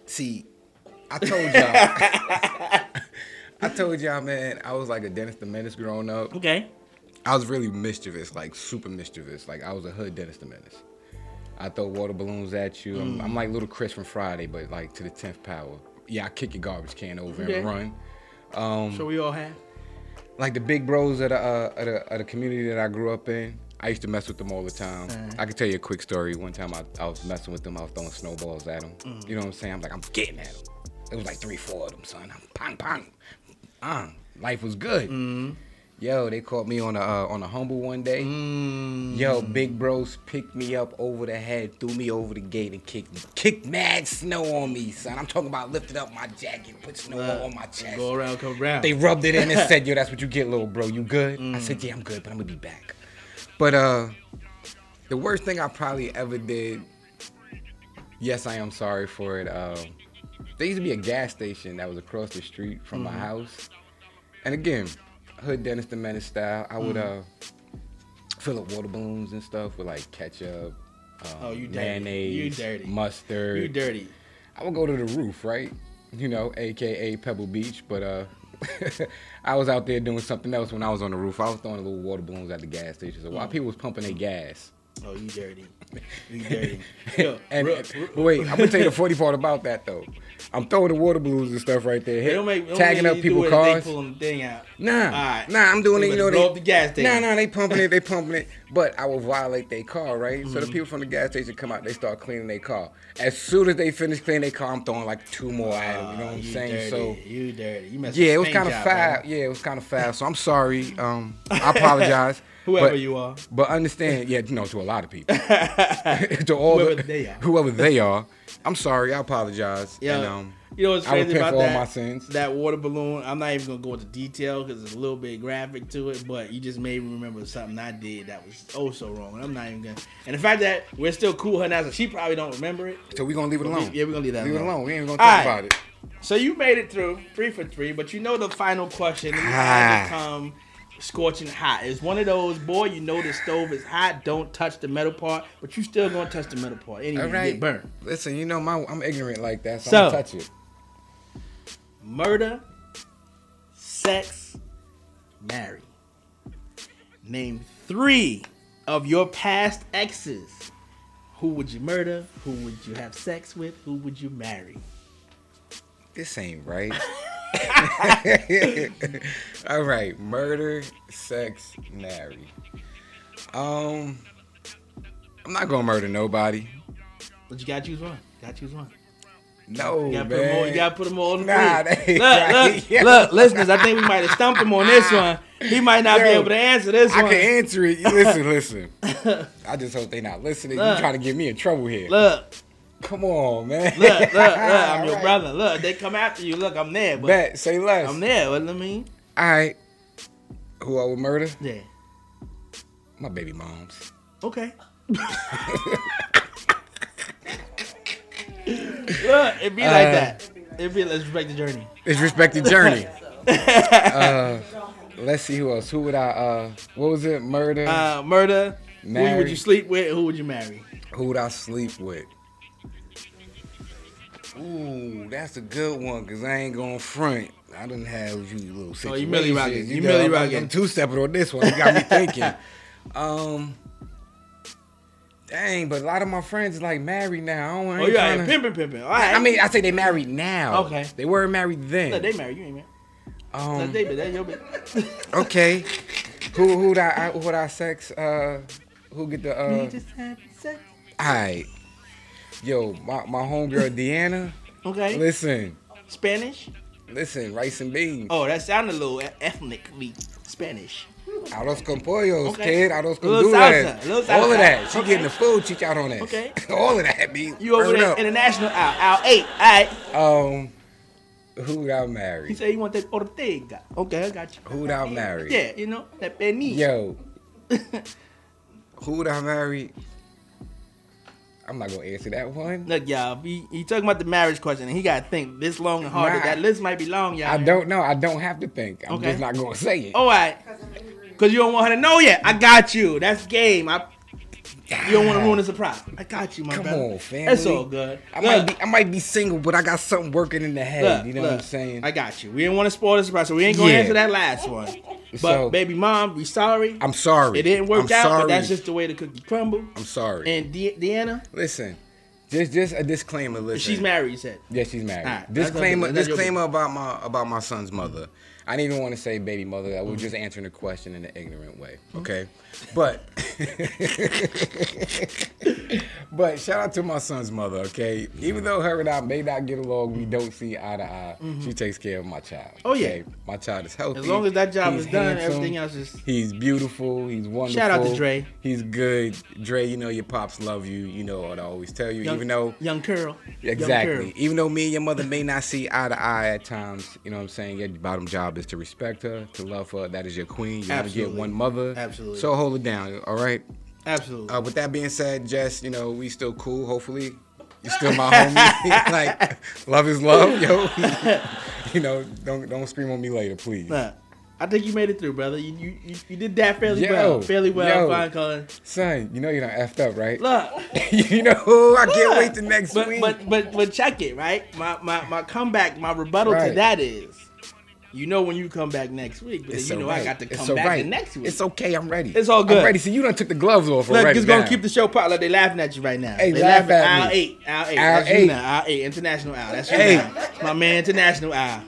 See, I told y'all. I told y'all, man. I was like a Dennis the Menace growing up. Okay. I was really mischievous, like super mischievous. Like I was a hood Dennis the Menace. I throw water balloons at you. I'm. I'm like little Chris from Friday, but like to the tenth power. Yeah, I kick your garbage can over Okay. and run. Um, So we all have. like the big bros of the, uh, of the of the community that I grew up in. I used to mess with them all the time. I can tell you a quick story. One time I, I was messing with them. I was throwing snowballs at them. Mm. You know what I'm saying? I'm like, I'm getting at them. It was like three, four of them, son. I'm pang, pang. Uh, life was good. Mm-hmm. Yo, they caught me on a uh, on a humble one day. Mm. Yo, big bros picked me up over the head, threw me over the gate, and kicked me. Kicked mad snow on me, son. I'm talking about lifted up my jacket, put snow Uh, on my chest. Go around, come around. They rubbed it in and said, "Yo, that's what you get, little bro. You good?" I said, Mm. "Yeah, I'm good, but I'm gonna be back." But uh, the worst thing I probably ever did. Yes, I am sorry for it. Uh, there used to be a gas station that was across the street from my Mm-hmm. house, and again, hood Dennis the Menace style. I would Mm. uh fill up water balloons and stuff with like ketchup, um, Oh, you dirty. mayonnaise, You dirty. mustard. you dirty. I would go to the roof, right? You know, aka Pebble Beach, but uh I was out there doing something else when I was on the roof. I was throwing little water balloons at the gas station. So Mm. while people was pumping their gas. Oh, you dirty. You dirty. Yo, And, real- and- but wait, I'm gonna tell you the funny part about that though. I'm throwing the water balloons and stuff right there, They hit, don't make tagging up people's cars. Pulling the thing out. Nah, Alright. nah, I'm doing They it. You know, blow they, up the gas station. Nah, nah, they pumping it, they pumping it. But I will violate their car, right? Mm-hmm. So the people from the gas station come out, they start cleaning their car. As soon as they finish cleaning their car, I'm throwing like two more at them. You know what I'm you saying? Dirty. So you dirty. You messed up. yeah, it was kind of foul. Yeah, it was kind of foul. So I'm sorry. Um, I apologize. Whoever but, you are. But understand, yeah, you know, to a lot of people, to all Whoever the, they are. whoever they are. I'm sorry. I apologize. Yeah. And, um, you know what's crazy about that? That water balloon. I'm not even gonna go into detail because it's a little bit graphic to it. But you just made me remember something I did that was oh so wrong. And I'm not even gonna. And the fact that we're still cool her now, so she probably don't remember it. so we gonna leave it alone. Yeah, we're gonna leave that leave it alone. alone. We ain't gonna talk right. about it. So you made it through three for three, but you know the final question. Ah. come scorching hot. It's one of those, boy, you know the stove is hot. Don't touch the metal part, but you still gonna touch the metal part. Anyway, All you get burned. Listen, you know my I'm ignorant like that, so, So- I'm gonna touch it. Murder, sex, marry. Name three of your past exes. Who would you murder? Who would you have sex with? Who would you marry? This ain't right. All right, murder, sex, marry. Um, I'm not gonna murder nobody. But you gotta choose one. Gotta choose one. No, You gotta man. put them all. You gotta put them all in the Nah. Look, right. look, Yeah. look, listeners. I think we might have stumped him on this one. He might not be able to answer this I one. can answer it. Listen, listen. I just hope they're not listening. Look. You trying to get me in trouble here? Look, Come on, man. look, look, look. I'm your right. brother. Look, they come after you. Look, I'm there. But Bet, say less. I'm there. What do I mean? All right. Who I would murder? Yeah. My baby moms. Okay. Look, it'd be like Uh, that. It'd be let's respect the journey. It's respect the journey. uh, let's see who else. Who would I? Uh, what was it? Murder. Uh, murder. Who would you sleep with? Who would you marry? Who would I sleep with? Ooh, that's a good one, cause I ain't going front. I didn't have you little Oh, situations. you Millie rocking. You know, Millie rocking. I'm two stepping on this one. You got me thinking. um, dang, but a lot of my friends is like married now. I don't I Oh, ain't yeah, tryna- pimping, pimping. All right. I mean, I say they married now. Okay. They weren't married then. Look, they married. You ain't married. That's um, David. That's your bitch. okay. Who who would I who would I sex? Uh, who get the uh? just having sex. Alright. Yo, my, my homegirl Deanna. Okay. Listen, Spanish. listen, rice and beans. Oh, that sounded a little ethnically Spanish. Arroz con pollos, Okay. kid. Little salsa, All of that. She Okay. getting the food. She out on that. Okay. All of that, B. You over there international out out eight. All right. Um, who would I He said you want that Ortega. Okay, I got you. Who would I marry? Yeah, you know that penny. Yo. who would I marry? I'm not gonna answer that one. Look, y'all. He, he talking about the marriage question, and he got to think this long and hard. Nah. That list might be long, y'all. I don't know. I don't have to think. I'm Okay. just not gonna say it. All right. Cause you don't want her to know yet. I got you. That's game. I. You don't want to ruin the surprise. I got you, my Come brother. on, family. That's all good. I Look, might be I might be single, but I got something working in the head. look, you know look, what I'm saying? I got you. We didn't want to spoil the surprise, so we ain't gonna Yeah. answer that last one. But So- baby mom, we sorry. I'm sorry. it didn't work I'm out, sorry. but that's just the way the cookie crumble. I'm sorry. And De- Deanna, listen, just just a disclaimer. Listen, she's married. You said. Yeah, she's married. That's disclaimer. That's disclaimer about my about my son's mother. I didn't even want to say baby mother. I was just answering the question in an ignorant way. Okay, but but shout out to my son's mother. Okay, even though her and I may not get along, we don't see eye to eye. Mm-hmm. She takes care of my child. Oh, yeah. okay? my child is healthy. As long as that job is done, handsome. everything else is. He's beautiful. He's wonderful. Shout out to Dre. He's good. Dre, you know your pops love you. You know what I always tell you. Young, even though young Curl. Young Exactly. Curl. Even though me and your mother may not see eye to eye at times, you know what I'm saying? Your bottom job is to respect her, to love her. That is your queen. You only Absolutely. get one mother. Absolutely. So hold it down, all right? Absolutely. Uh, with that being said, Jess, you know, we still cool, hopefully. You're still my homie. like, love is love, yo. you know, don't don't scream on me later, please. Nah, I think you made it through, brother. You you, you, you did that fairly Yo, well. Fairly well, yo. fine, Colin. Son, you know you're not effed up, right? Look. you know, I can't Look, wait till next but, week. But but but check it, right? My my, my comeback, my rebuttal to that is, you know when you come back next week, but It's you know alright. I got to It's come back alright. the next week. It's okay, I'm ready. It's all good. I'm ready. See, you done took the gloves off Look, already. just gonna keep the show pot like they laughing at you right now. Hey, they laugh laughing. at Al me. eight, Al eight, Al That's eight. Al eight, international Al. That's you Hey. now. my man, international Al.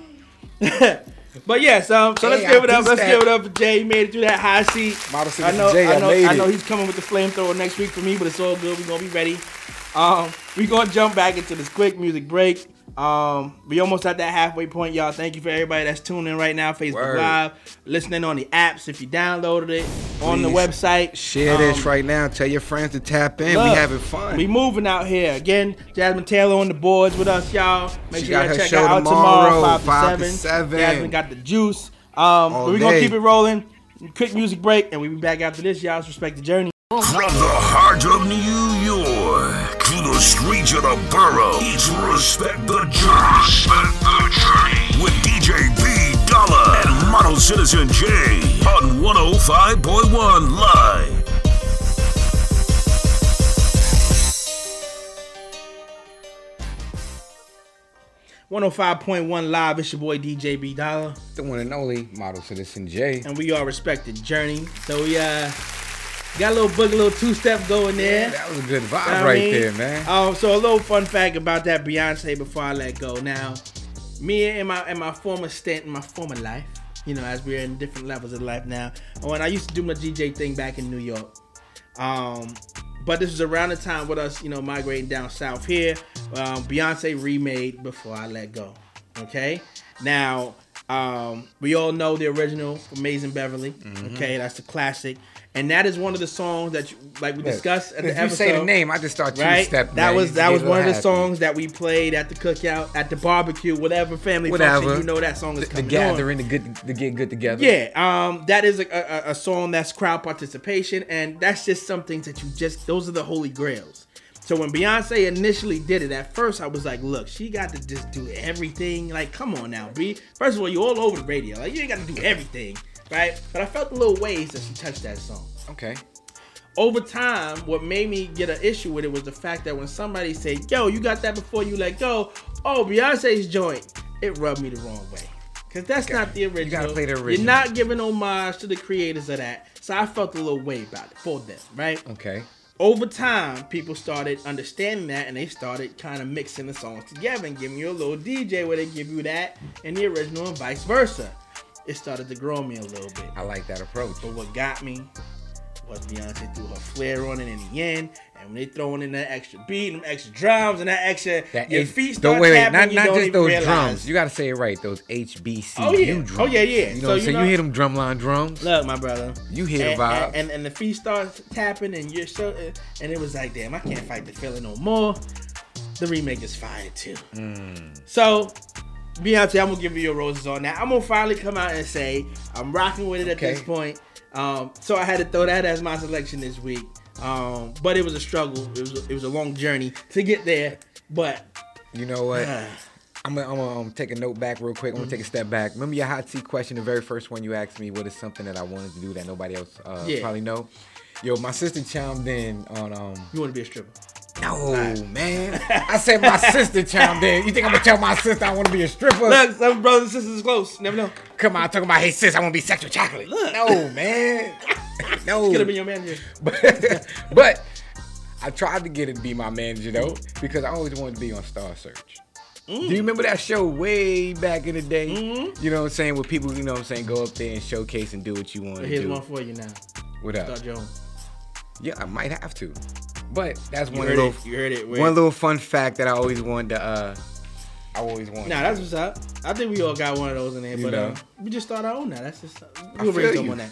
but yes, um, so let's Hey, give it up. Let's do give it up for Jay. He made it through that high seat. Model I know, Jay, I I know, made I know he's coming with the flamethrower next week for me, but it's all good. We're gonna be ready. Um, we gonna jump back into this quick music break. Um, we almost at that halfway point, y'all. Thank you for everybody that's tuning in right now, Facebook Word. Live, listening on the apps. If you downloaded it on the website, Share this Um, right now. Tell your friends to tap in. Look, we having fun. We moving out here again. Jasmine Taylor on the boards with us, y'all. Make She sure got y'all check show out tomorrow, tomorrow, five, five to to seven. seven. Jasmine got the juice. Um, All but we gonna keep it rolling. Quick music break, and we be back after this. Y'all respect the journey. From the heart of New York to the streets of the borough, it's Respect the Journey. Respect the Journey. With DJ B Dollar and Model Citizen J on 105.1 Live. 105.1 live. It's your boy DJ B Dollar, the one and only model citizen J. and we all respect the journey. So we uh got a little boogie, little two step going there. That was a good vibe Know what I right mean? there, man. Um, so a little fun fact about that Beyonce before I let go. Now, me and my and my former stint in my former life, you know, as we're in different levels of life now. When I used to do my DJ thing back in New York. Um, but this was around the time with us, you know, migrating down south here. Um, Beyonce remade Before I Let Go. Okay. Now, um, we all know the original Amazing Beverly. Mm-hmm. Okay, that's the classic, and that is one of the songs that, you, like we discussed at the episode. if you say the name, I just start two Right, step. that man. was that was one of the songs that we played at the cookout, at the barbecue, whatever family Whatever. function. You know that song is The, the coming on. gathering, the good, the get good together. Yeah, um, that is a, a, a song that's crowd participation, and that's just some things that you just those are the holy grails. So when Beyonce initially did it, at first I was like, look, she got to just do everything. Like, come on now, B. First of all, you're all over the radio. Like, you ain't got to do everything, right? But I felt a little ways that she touched that song. Okay. Over time, what made me get an issue with it was the fact that when somebody said, yo, you got that before you let go, oh, Beyonce's joint, it rubbed me the wrong way. Because that's not the original. You gotta play the original. You're not giving homage to the creators of that. So I felt a little way about it for them, right? Okay. Over time, people started understanding that and they started kind of mixing the songs together and giving you a little DJ where they give you that and the original and vice versa. It started to grow me a little bit. I like that approach. But what got me was Beyonce threw her flair on it in the end, and when they throwing in that extra beat, them extra drums, and that extra, That your feet don't start wait, wait, tapping, not not don't just those realize. drums. You gotta say it right. Those HBCU Oh, yeah. drums. Oh, yeah, yeah. You know So, what I'm you saying? know- you hear them drumline drums. Look, my brother. You hear the and, vibes. and, and and the feet starts tapping, and you're so, and it was like, damn, I can't fight the feeling no more. The remake is fire too. Mm. So, Beyonce, I'm gonna give you your roses on that. I'm gonna finally come out and say I'm rocking with it at this point. Um, so I had to throw that as my selection this week. Um, but it was a struggle. It was a, it was a long journey to get there. But You know what? uh, I'm gonna, I'm gonna um, take a note back real quick. I'm gonna take a step back. Remember your hot seat question, the very first one you asked me, what is something that I wanted to do that nobody else uh, Yeah. probably know? Yo, my sister chimed in on um you want to be a stripper? No man. I said my sister chimed in. You think I'm gonna tell my sister I want to be a stripper? Look, some brothers and sisters is close. Never know. Come on, talking about hey sis, I want to be sexual chocolate. Look. No man. no. Could have been your manager. but, but I tried to get it to be my manager though because I always wanted to be on Star Search. Do you remember that show way back in the day? Mhm. You know what I'm saying? Where people, you know what I'm saying, go up there and showcase and do what you want to Here's one for you now. What up? Start your own. Yeah, I might have to. But that's You one little it. You heard it. Wait. one little fun fact that I always wanted to uh I always wanted. Nah, that's what's up. I think we all got one of those in there, You but uh, we just thought I own that. That's just we'll bring feel some you. on that.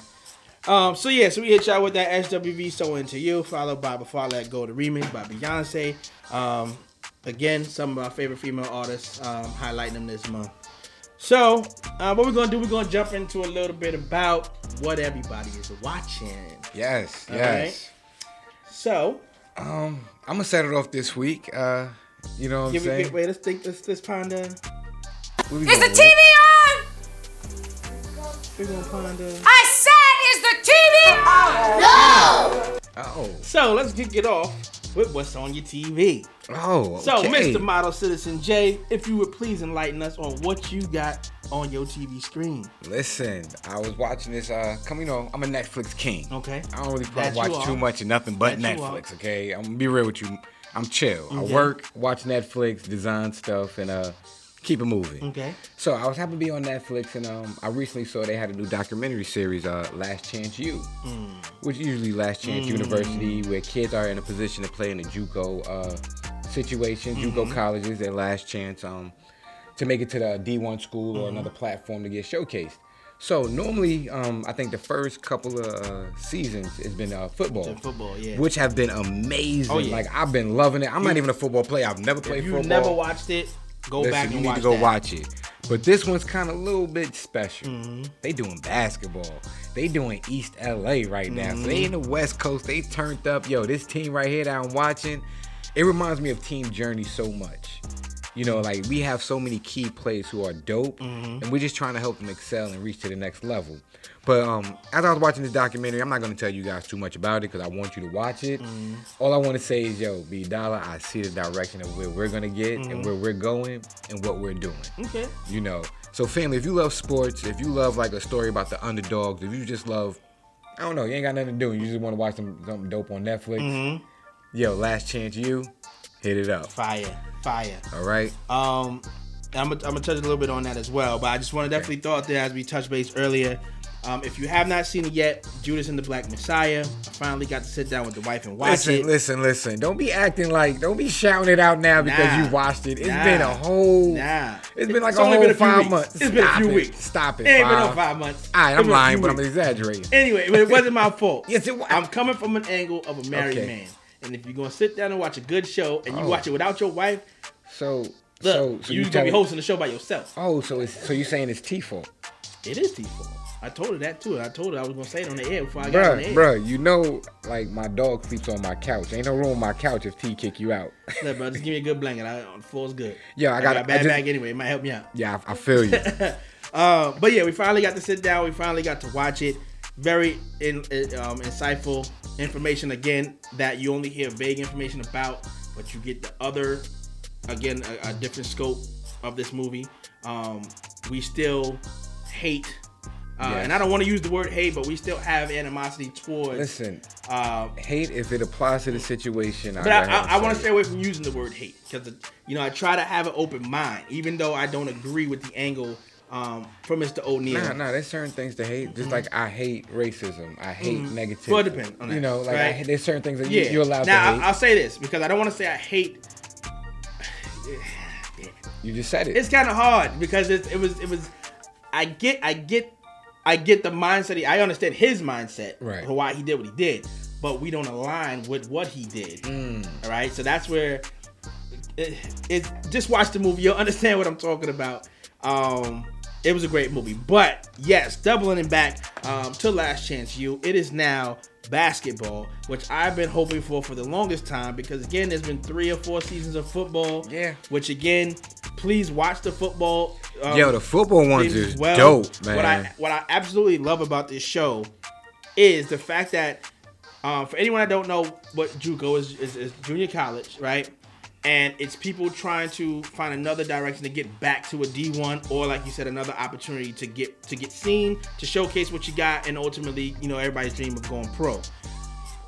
Um, so yeah, so we hit y'all with that SWV So Into You, followed by Before I Let Go the remix by Beyonce. Um, again, some of our favorite female artists um, highlighting them this month. So, uh, what we're gonna do? We're gonna jump into a little bit about what everybody is watching. Yes, All yes. So, Um, I'm gonna set it off this week. Uh, you know what I'm give me, saying? wait, wait, let's think. Let's let's ponder. Is the going TV with? on? We're gonna ponder. I said, is the TV on? Oh, So let's kick it off with what's on your TV. oh. So. Mr. Model Citizen J, if you would please enlighten us on what you got on your TV screen. Listen, I was watching this. Uh, come, you know, I'm a Netflix king. Okay. I don't really probably watch too much of nothing but That. Netflix. Okay, I'm gonna be real with you. I'm chill. Okay. I work, watch Netflix, design stuff, and uh, keep it moving. Okay. So I was happy to be on Netflix, and um, I recently saw they had a new documentary series, uh, Last Chance U, Mm. which is usually Last Chance University, where kids are in a position to play in a JUCO uh, situation, Mm-hmm. JUCO colleges, their last chance um, to make it to the D1 school Mm-hmm. or another platform to get showcased. So normally, um, I think the first couple of uh, seasons has been uh, football, football, yeah. which have been amazing. Oh, yeah. Like I've been loving it. I'm not even a football player. I've never played if you football. never watched it, go Listen, back you need watch to go that. watch it. But this one's kind of a little bit special. Mm-hmm. They doing basketball. They doing East LA right now. So Mm-hmm. they in the West Coast. They turned up. Yo, this team right here that I'm watching, it reminds me of Team Journey so much. You know, like we have so many key players who are dope, Mm-hmm. and we're just trying to help them excel and reach to the next level. But um, as I was watching this documentary, I'm not gonna tell you guys too much about it because I want you to watch it. Mm-hmm. All I want to say is, yo, B Dollar, I see the direction of where we're gonna get Mm-hmm. and where we're going and what we're doing Okay. you know. So family, if you love sports, if you love like a story about the underdogs, if you just love, I don't know, you ain't got nothing to do, and you just want to watch some something dope on Netflix, Mm-hmm. yo, Last Chance U, hit it up. Fire. Fire. All right. Um, I'm gonna, I'm touch a little bit on that as well, but I just want to definitely throw out there as we touched base earlier. Um, if you have not seen it yet, Judas and the Black Messiah. I finally got to sit down with the wife and watch Listen, it. listen, listen. Don't be acting like, don't be shouting it out now because Nah. you watched it. It's Nah. been a whole, Nah, it's been like It's a only whole been a few five weeks. months. It's been a few it. weeks. Stop it. It ain't been no five. five months. All right, I'm lying, but I'm exaggerating. Anyway, but it wasn't my fault. Yes, it was. I'm coming from an angle of a married Okay. man, and if you're gonna sit down and watch a good show and you Oh. watch it without your wife, So, look, so, so you you gonna be hosting the show by yourself. Oh, so it's so you saying it's T fault? It is T fault. I told her that too. I told her I was gonna say it on the air before I got on the Bruh, air. bruh, you know, like my dog sleeps on my couch. Ain't no room on my couch if T kick you out. Look, bro, just give me a good blanket. I, the floor's good. Yeah, I got- got a I bad just- bag anyway. It might help me out. yeah, I, I feel you. Uh, but yeah, we finally got to sit down. We finally got to watch it. Very in, um, insightful information again that you only hear vague information about, but you get the other, again, a, a different scope of this movie. Um, we still hate, uh, Yes. and I don't want to use the word hate, but we still have animosity towards. Listen, Uh, hate if it applies to the situation. but I, I, I want to stay away from using the word hate because you know I try to have an open mind, even though I don't agree with the angle um, from Mr. O'Neal. Nah, nah, there's certain things to hate. Just like I hate racism. I hate negativity. Mm-hmm. Well, it depends on You know, like right? hate, there's certain things that Yeah. you, you're allowed now, to I- hate. I'll say this because I don't want to say I hate. you just said it. It's kind of hard because it, it was it was. I get I get I get the mindset. He, I understand his mindset Right. for why he did what he did, but we don't align with what he did. Mm. All right, so that's where it, it. Just watch the movie. You'll understand what I'm talking about. Um, it was a great movie, but yes, doubling it back um, to Last Chance U. It is now basketball, which I've been hoping for for the longest time because again, there's been three or four seasons of football. Yeah. Which again, please watch the football. um, Yo, the football ones is well. dope, man. What I what I absolutely love about this show is the fact that um, for anyone that don't know what JUCO is, is, is junior college, right? And it's people trying to find another direction to get back to a D1 or like you said, another opportunity to get to get seen, to showcase what you got, and ultimately, you know, everybody's dream of going pro.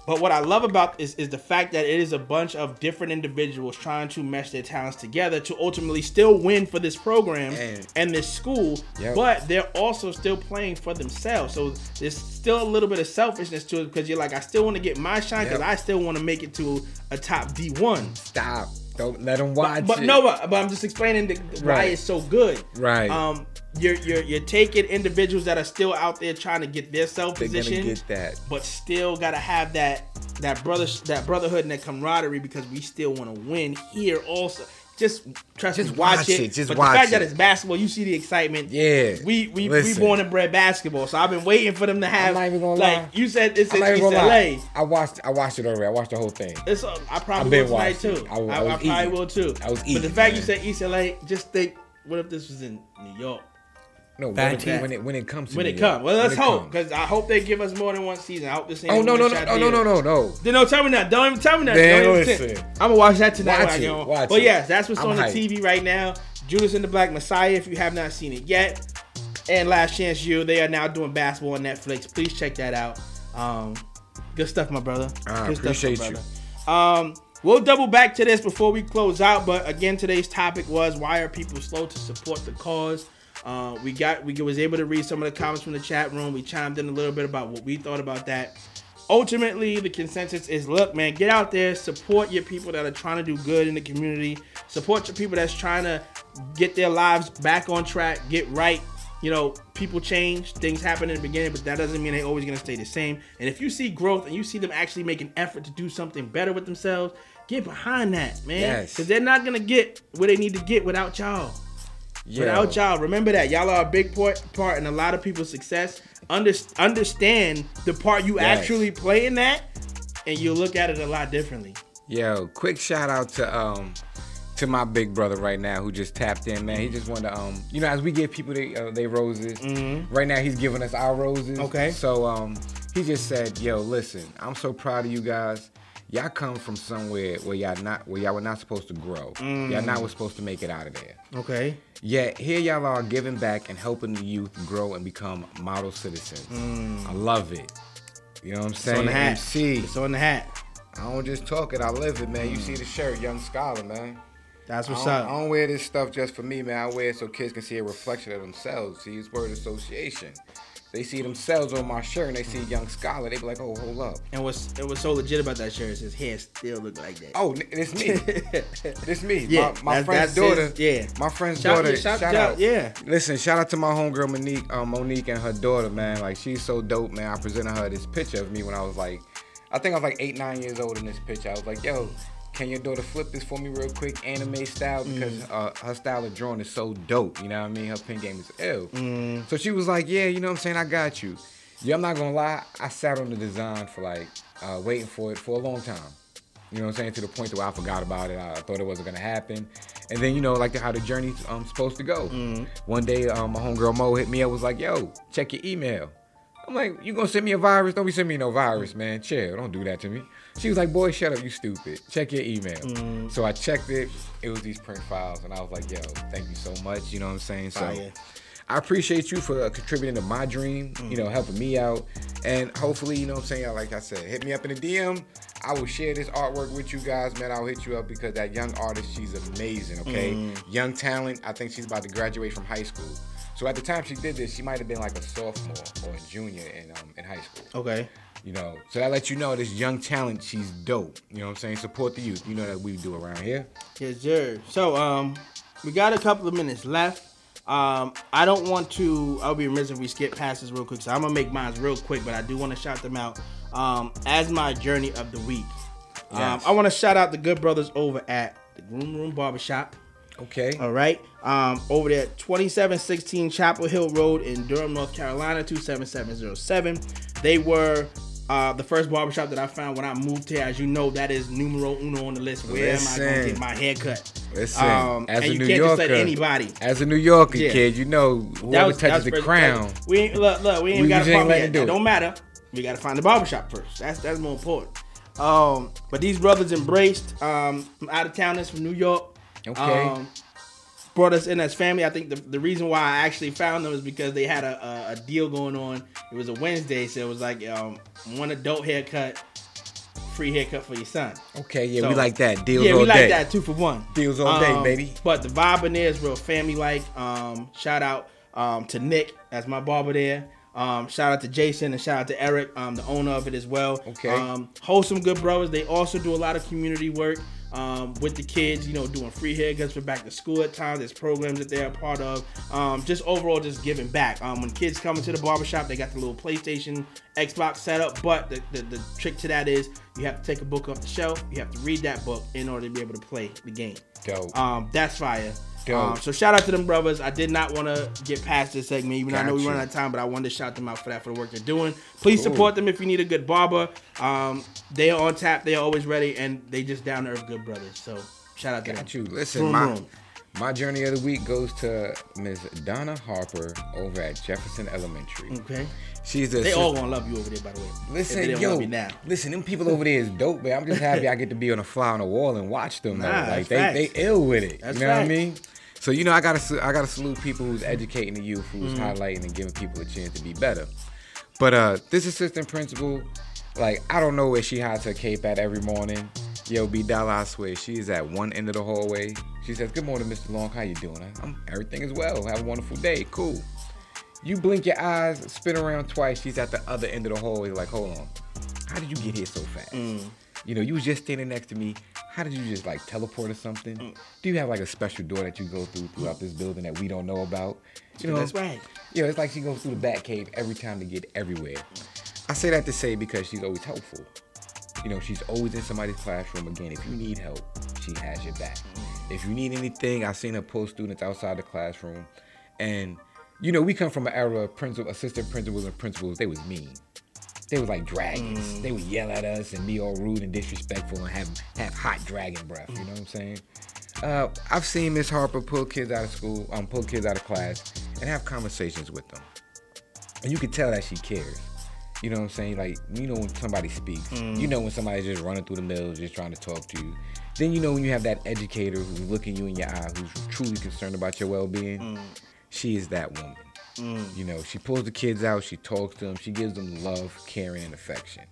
But what I love about is is the fact that it is a bunch of different individuals trying to mesh their talents together to ultimately still win for this program And- and this school. Yep. But they're also still playing for themselves. So there's still a little bit of selfishness to it because you're like, I still want to get my shine because Yep. I still want to make it to a top D1. Stop. Don't let them watch But it. no, but, but I'm just explaining the, why Right. it's so good. Right. Um, you're you're you're taking individuals that are still out there trying to get their self position, get that. but still gotta have that that brother that brotherhood and that camaraderie because we still want to win here also. Just trust Just me, watch, watch it. it, just but watch the fact that it's basketball, you see the excitement. Yeah. we we we born and bred basketball, so I've been waiting for them to have. not even gonna like lie. you said, it's I'm in not East even gonna LA. lie. I watched. I watched it already. I watched the whole thing. It's uh, I probably been will tonight too. I I, I, I probably will too. I was But the eating, fact you said East LA, just think, what if this was in New York? No, when it, when it when it comes to When it comes, well, let's hope because I hope they give us more than one season. I hope this ain't. Oh no no no one-shot no no no no. Then don't tell me that. Don't even tell me that. Man, Don't even listen. I'm gonna watch that tonight. Watch when I it, get watch but yes, that's what's I'm on the. TV right now. Judas and the Black Messiah. If you have not seen it yet, and Last Chance U, they are now doing basketball on Netflix. Please check that out. Um, good stuff, my brother. I good appreciate stuff, you. my brother. Um, we'll double back to this before we close out. But again, today's topic was why are people slow to support the cause? Uh, we got we was able to read some of the comments from the chat room. We chimed in a little bit about what we thought about that. Ultimately, the consensus is: look, man, get out there, support your people that are trying to do good in the community, support your people that's trying to get their lives back on track, get right. You know, people change, things happen in the beginning, but that doesn't mean they're always gonna stay the same. And if you see growth and you see them actually make an effort to do something better with themselves, get behind that, man. Yes. Because they're not gonna get where they need to get without y'all. Yeah. Without y'all, remember that y'all are a big part, part in a lot of people's success. Under, understand the part you Yes. actually play in that, and you'll look at it a lot differently. Yo, quick shout out to um to my big brother right now who just tapped in, man. He just wanted to um you know as we give people they uh, they roses. Right now he's giving us our roses. Mm-hmm. Okay. So um he just said, yo, listen, I'm so proud of you guys. Y'all come from somewhere where y'all not where y'all were not supposed to grow. Mm. Y'all not was supposed to make it out of there. Okay. Yet here y'all are giving back and helping the youth grow and become model citizens. I love it. You know what I'm saying? It's on the hat. MC. It's on the hat. I don't just talk it, I live it, man. You see the shirt, Young Scholar, man. That's what's don't, up. I don't wear this stuff just for me, man. I wear it so kids can see a reflection of themselves. See, it's word association. They see themselves on my shirt and they see Young Scholar. They be like, oh, hold up. And what's it was so legit about that shirt is his hair still look like that. Oh, it's me. it's me. Yeah, my, my friend's daughter. his- yeah. My friend's Shout- daughter. shout, shout- out. yeah. Listen, shout out to my homegirl Monique, um, Monique and her daughter, man. Like she's so dope, man. I presented her this picture of me when I was like, I think I was like eight, nine years old in this picture. I was like, yo, can your daughter flip this for me real quick, anime style? Because Mm. uh, her style of drawing is so dope. You know what I mean? Her pen game is ill. Mm. So she was like, yeah, you know what I'm saying? I got you. Yeah, I'm not gonna lie. I sat on the design for like uh, waiting for it for a long time. You know what I'm saying? To the point where I forgot about it. I thought it wasn't gonna happen. And then you know, like how the journey's um supposed to go. One day, um, my homegirl Mo hit me up, was like, "Yo, check your email." I'm like, "You gonna send me a virus? Don't be sending me no virus, man. Chill. Don't do that to me." She was like, "Boy, shut up, you stupid. Check your email." Mm. So I checked it. It was these print files, and I was like, "Yo, thank you so much." You know what I'm saying? So. Fire. I appreciate you for contributing to my dream, you know, mm. helping me out. And hopefully, you know what I'm saying, like I said, hit me up in the DM. I will share this artwork with you guys, man. I'll hit you up because that young artist, she's amazing, okay? Mm. Young talent. I think she's about to graduate from high school. So at the time she did this, she might have been like a sophomore or a junior in um, in high school. Okay. You know, so that lets you know this young talent, she's dope. You know what I'm saying? Support the youth. You know that we do around here. Yes, sir. So, um, we got a couple of minutes left. Um, I don't want to. I'll be remiss if we skip past this real quick. So I'm gonna make mine real quick, but I do want to shout them out um, as my journey of the week. Um, I want to shout out the good brothers over at the Groom Room Barbershop. Okay. All right. Um, over there, 2716 Chapel Hill Road in Durham, North Carolina, 27707. They were uh, the first barbershop that I found when I moved here. As you know, that is numero uno on the list. Where am I going to get my hair cut? Listen, Um, as and a you New can't Yorker, just let anybody. As a New Yorker Yeah. kid, you know whoever touches the first- crown. We ain't look, look. We ain't We got a problem yet. Do it. don't matter. We got to find the barbershop first. That's that's more important. Um, but these brothers embraced um, from out of town. towners from New York. Okay. Um, brought us in as family. I think the, the reason why I actually found them is because they had a, a, a deal going on. It was a Wednesday, so it was like um, one adult haircut, free haircut for your son. Okay, yeah, So- we like that. Deals yeah, all we like that two for one. Deals all day, Um, baby. But the vibe in there is real family like. Um, shout out um, to Nick as my barber there. Um, shout out to Jason and shout out to Eric, um, the owner of it as well. Okay. Um, wholesome good brothers. They also do a lot of community work um, with the kids. You know, doing free haircuts for back to school at times. There's programs that they're a part of. Um, just overall, just giving back. Um, when kids come into the barbershop, they got the little PlayStation, Xbox setup. But the, the, the trick to that is you have to take a book off the shelf. You have to read that book in order to be able to play the game. Go. Um, that's fire. Um, so shout out to them brothers. I did not want to get past this segment, even though I know we run out of time, but I wanted to shout them out for that for the work they're doing. Please Cool. support them if you need a good barber. Um, they are on tap. They are always ready, and they just down to earth good brothers. So shout out to Got them. you. Listen, Vroom, my vroom. my journey of the week goes to Miss Donna Harper over at Jefferson Elementary. Okay. She's a They all gonna love you over there, by the way. Listen, yo, love now. listen, them people over there is dope, man. I'm just happy I get to be on a fly on the wall and watch them. Nah, though. Like they, they ill with it. That's you know what I mean? So you know, I gotta I gotta salute people who's educating the youth, who's Mm-hmm. highlighting and giving people a chance to be better. But uh, this assistant principal, like I don't know where she hides her cape at every morning. Yo, B Dollar, I swear, she is at one end of the hallway. She says, "Good morning, Mr. Long. How you doing? I'm everything is well. Have a wonderful day. Cool." You blink your eyes, spin around twice. She's at the other end of the hallway. Like, hold on, how did you get here so fast? Mm. You know, you was just standing next to me. How did you just like teleport or something? Mm. Do you have like a special door that you go through throughout this building that we don't know about? You know, That's right. you know, it's like she goes through the bat cave every time to get everywhere. I say that to say because she's always helpful. You know, she's always in somebody's classroom. Again, if you need help, she has your back. If you need anything, I've seen her pull students outside the classroom. And, you know, we come from an era of principal, assistant principals and principals. They was mean. They was like dragons. They would yell at us and be all rude and disrespectful and have have hot dragon breath. You know what I'm saying? Uh, I've seen Miss Harper pull kids out of school, um, pull kids out of class, and have conversations with them, and you can tell that she cares. You know what I'm saying? Like you know when somebody speaks, you know when somebody's just running through the middle, just trying to talk to you. Then you know when you have that educator who's looking you in your eye, who's truly concerned about your well-being. She is that woman. You know, she pulls the kids out, she talks to them, she gives them love, caring, and affection.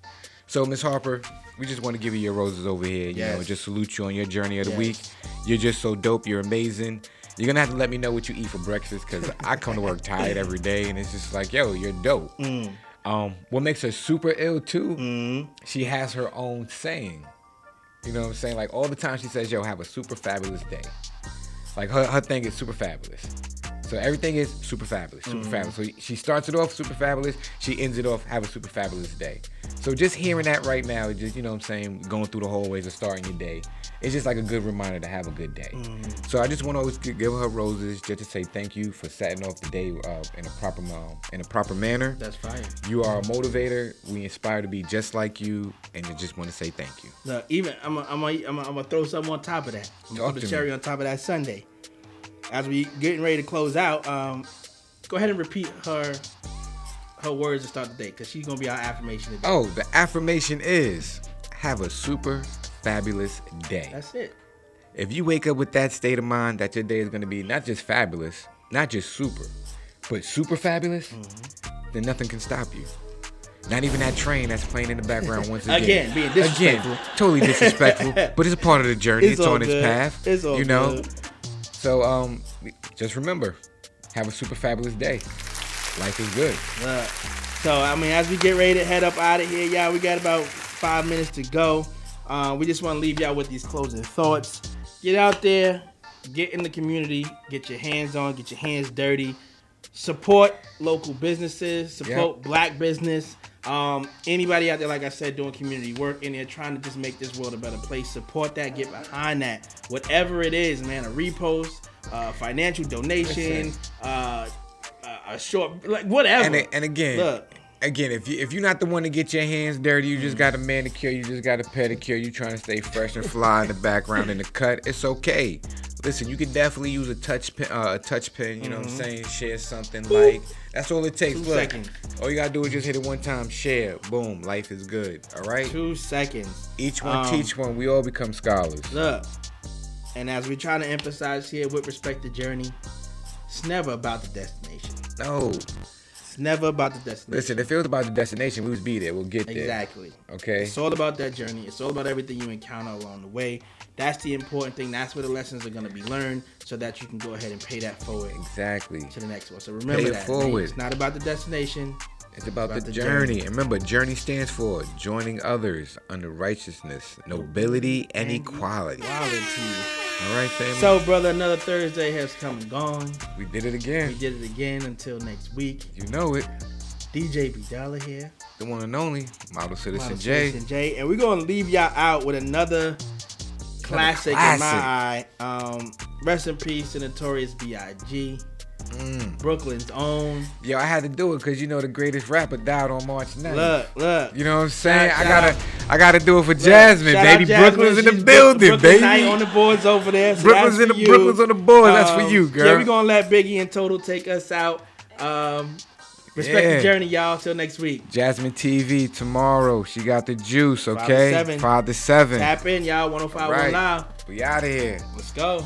So, Miss Harper, we just want to give you your roses over here. You know, Yes. and just salute you on your journey of the Yes. week. You're just so dope. You're amazing. You're gonna have to let me know what you eat for breakfast because I come to work tired every day, and it's just like, yo, you're dope. Mm. Um, what makes her super ill too? She has her own saying. You know what I'm saying? Like all the time she says, "Yo, have a super fabulous day." Like her, her thing is super fabulous. So everything is super fabulous, super fabulous. So she starts it off super fabulous. She ends it off have a super fabulous day. So just hearing that right now, just you know what I'm saying, going through the hallways and starting your day, it's just like a good reminder to have a good day. So I just want to always give her roses just to say thank you for setting off the day uh, in a proper um, in a proper manner. That's fire. You are a motivator. We inspire to be just like you, and I just want to say thank you. Look, even I'm gonna I'm gonna I'm gonna throw something on top of that. I'm gonna Talk put to the cherry on top of that sundae. As we getting ready to close out, um, go ahead and repeat her her words to start the day, cause she's gonna be our affirmation today. Oh, the affirmation is have a super fabulous day. That's it. If you wake up with that state of mind that your day is going to be not just fabulous, not just super, but super fabulous, then nothing can stop you. Not even that train that's playing in the background once again. Again, being disrespectful. Again, totally disrespectful, but it's a part of the journey. It's, It's on its path. It's all you know. good. So um, just remember, have a super fabulous day. Life is good. Uh, so I mean, as we get ready to head up out of here, y'all, we got about five minutes to go. Uh, we just want to leave y'all with these closing thoughts. Get out there, get in the community, get your hands on, get your hands dirty. Support local businesses, support Yep. black business. Um, anybody out there, like I said, doing community work in there, trying to just make this world a better place. Support that, get behind that. Whatever it is, man, a repost, uh, financial donation, uh, a- a short, like whatever. And, and again, Look. again, if you if you're not the one to get your hands dirty, you just got a manicure, you just got a pedicure, you trying to stay fresh and fly in the background in the cut, it's okay. Listen, you can definitely use a touch pen, uh, a touch pen. You know what I'm saying? Share something like that's all it takes. Two Look, seconds. all you gotta do is just hit it one time, share, boom, life is good. All right. Two seconds. Each one Um, teach one. We all become scholars. Look, and as we're trying to emphasize here with respect to journey, it's never about the destination. No, It's It's never about the destination. Listen, if it was about the destination, we would be there. We'll get there. Exactly. Okay. It's all about that journey. It's all about everything you encounter along the way. That's the important thing. That's where the lessons are going to be learned so that you can go ahead and pay that forward Exactly. to the next one. So remember Pay it that. forward. It's not about the destination. It's about, About the, the journey. journey. And remember, journey stands for joining others under righteousness, nobility, and equality. Quality. All right, family. So, brother, another Thursday has come and gone. we did it again. We did it again until next week. You know it. DJ B Dollar here. The one and only model citizen Model J. Citizen J. And we're going to leave y'all out with another classic, in my eye. Um, rest in peace to Notorious B.I.G. Mm. Brooklyn's own. Yo, I had to do it because you know the greatest rapper died on March 9th. Look, look. You know what I'm saying? Shout- I gotta, out- I gotta do it for Look, Jasmine, baby. Jasmine. Brooklyn's in the building, Brooklyn baby. Night on the boards over there. So Brooklyn's in the you. Brooklyn's on the board. That's for Um, you, Yeah, we're gonna let Biggie and Total take us out. Um, respect Yeah. the journey, y'all. Till next week. Jasmine TV tomorrow. She got the juice, Five to okay? seven. Five to seven. Tap in, y'all. 105 Right. Live. We out of here. Let's go.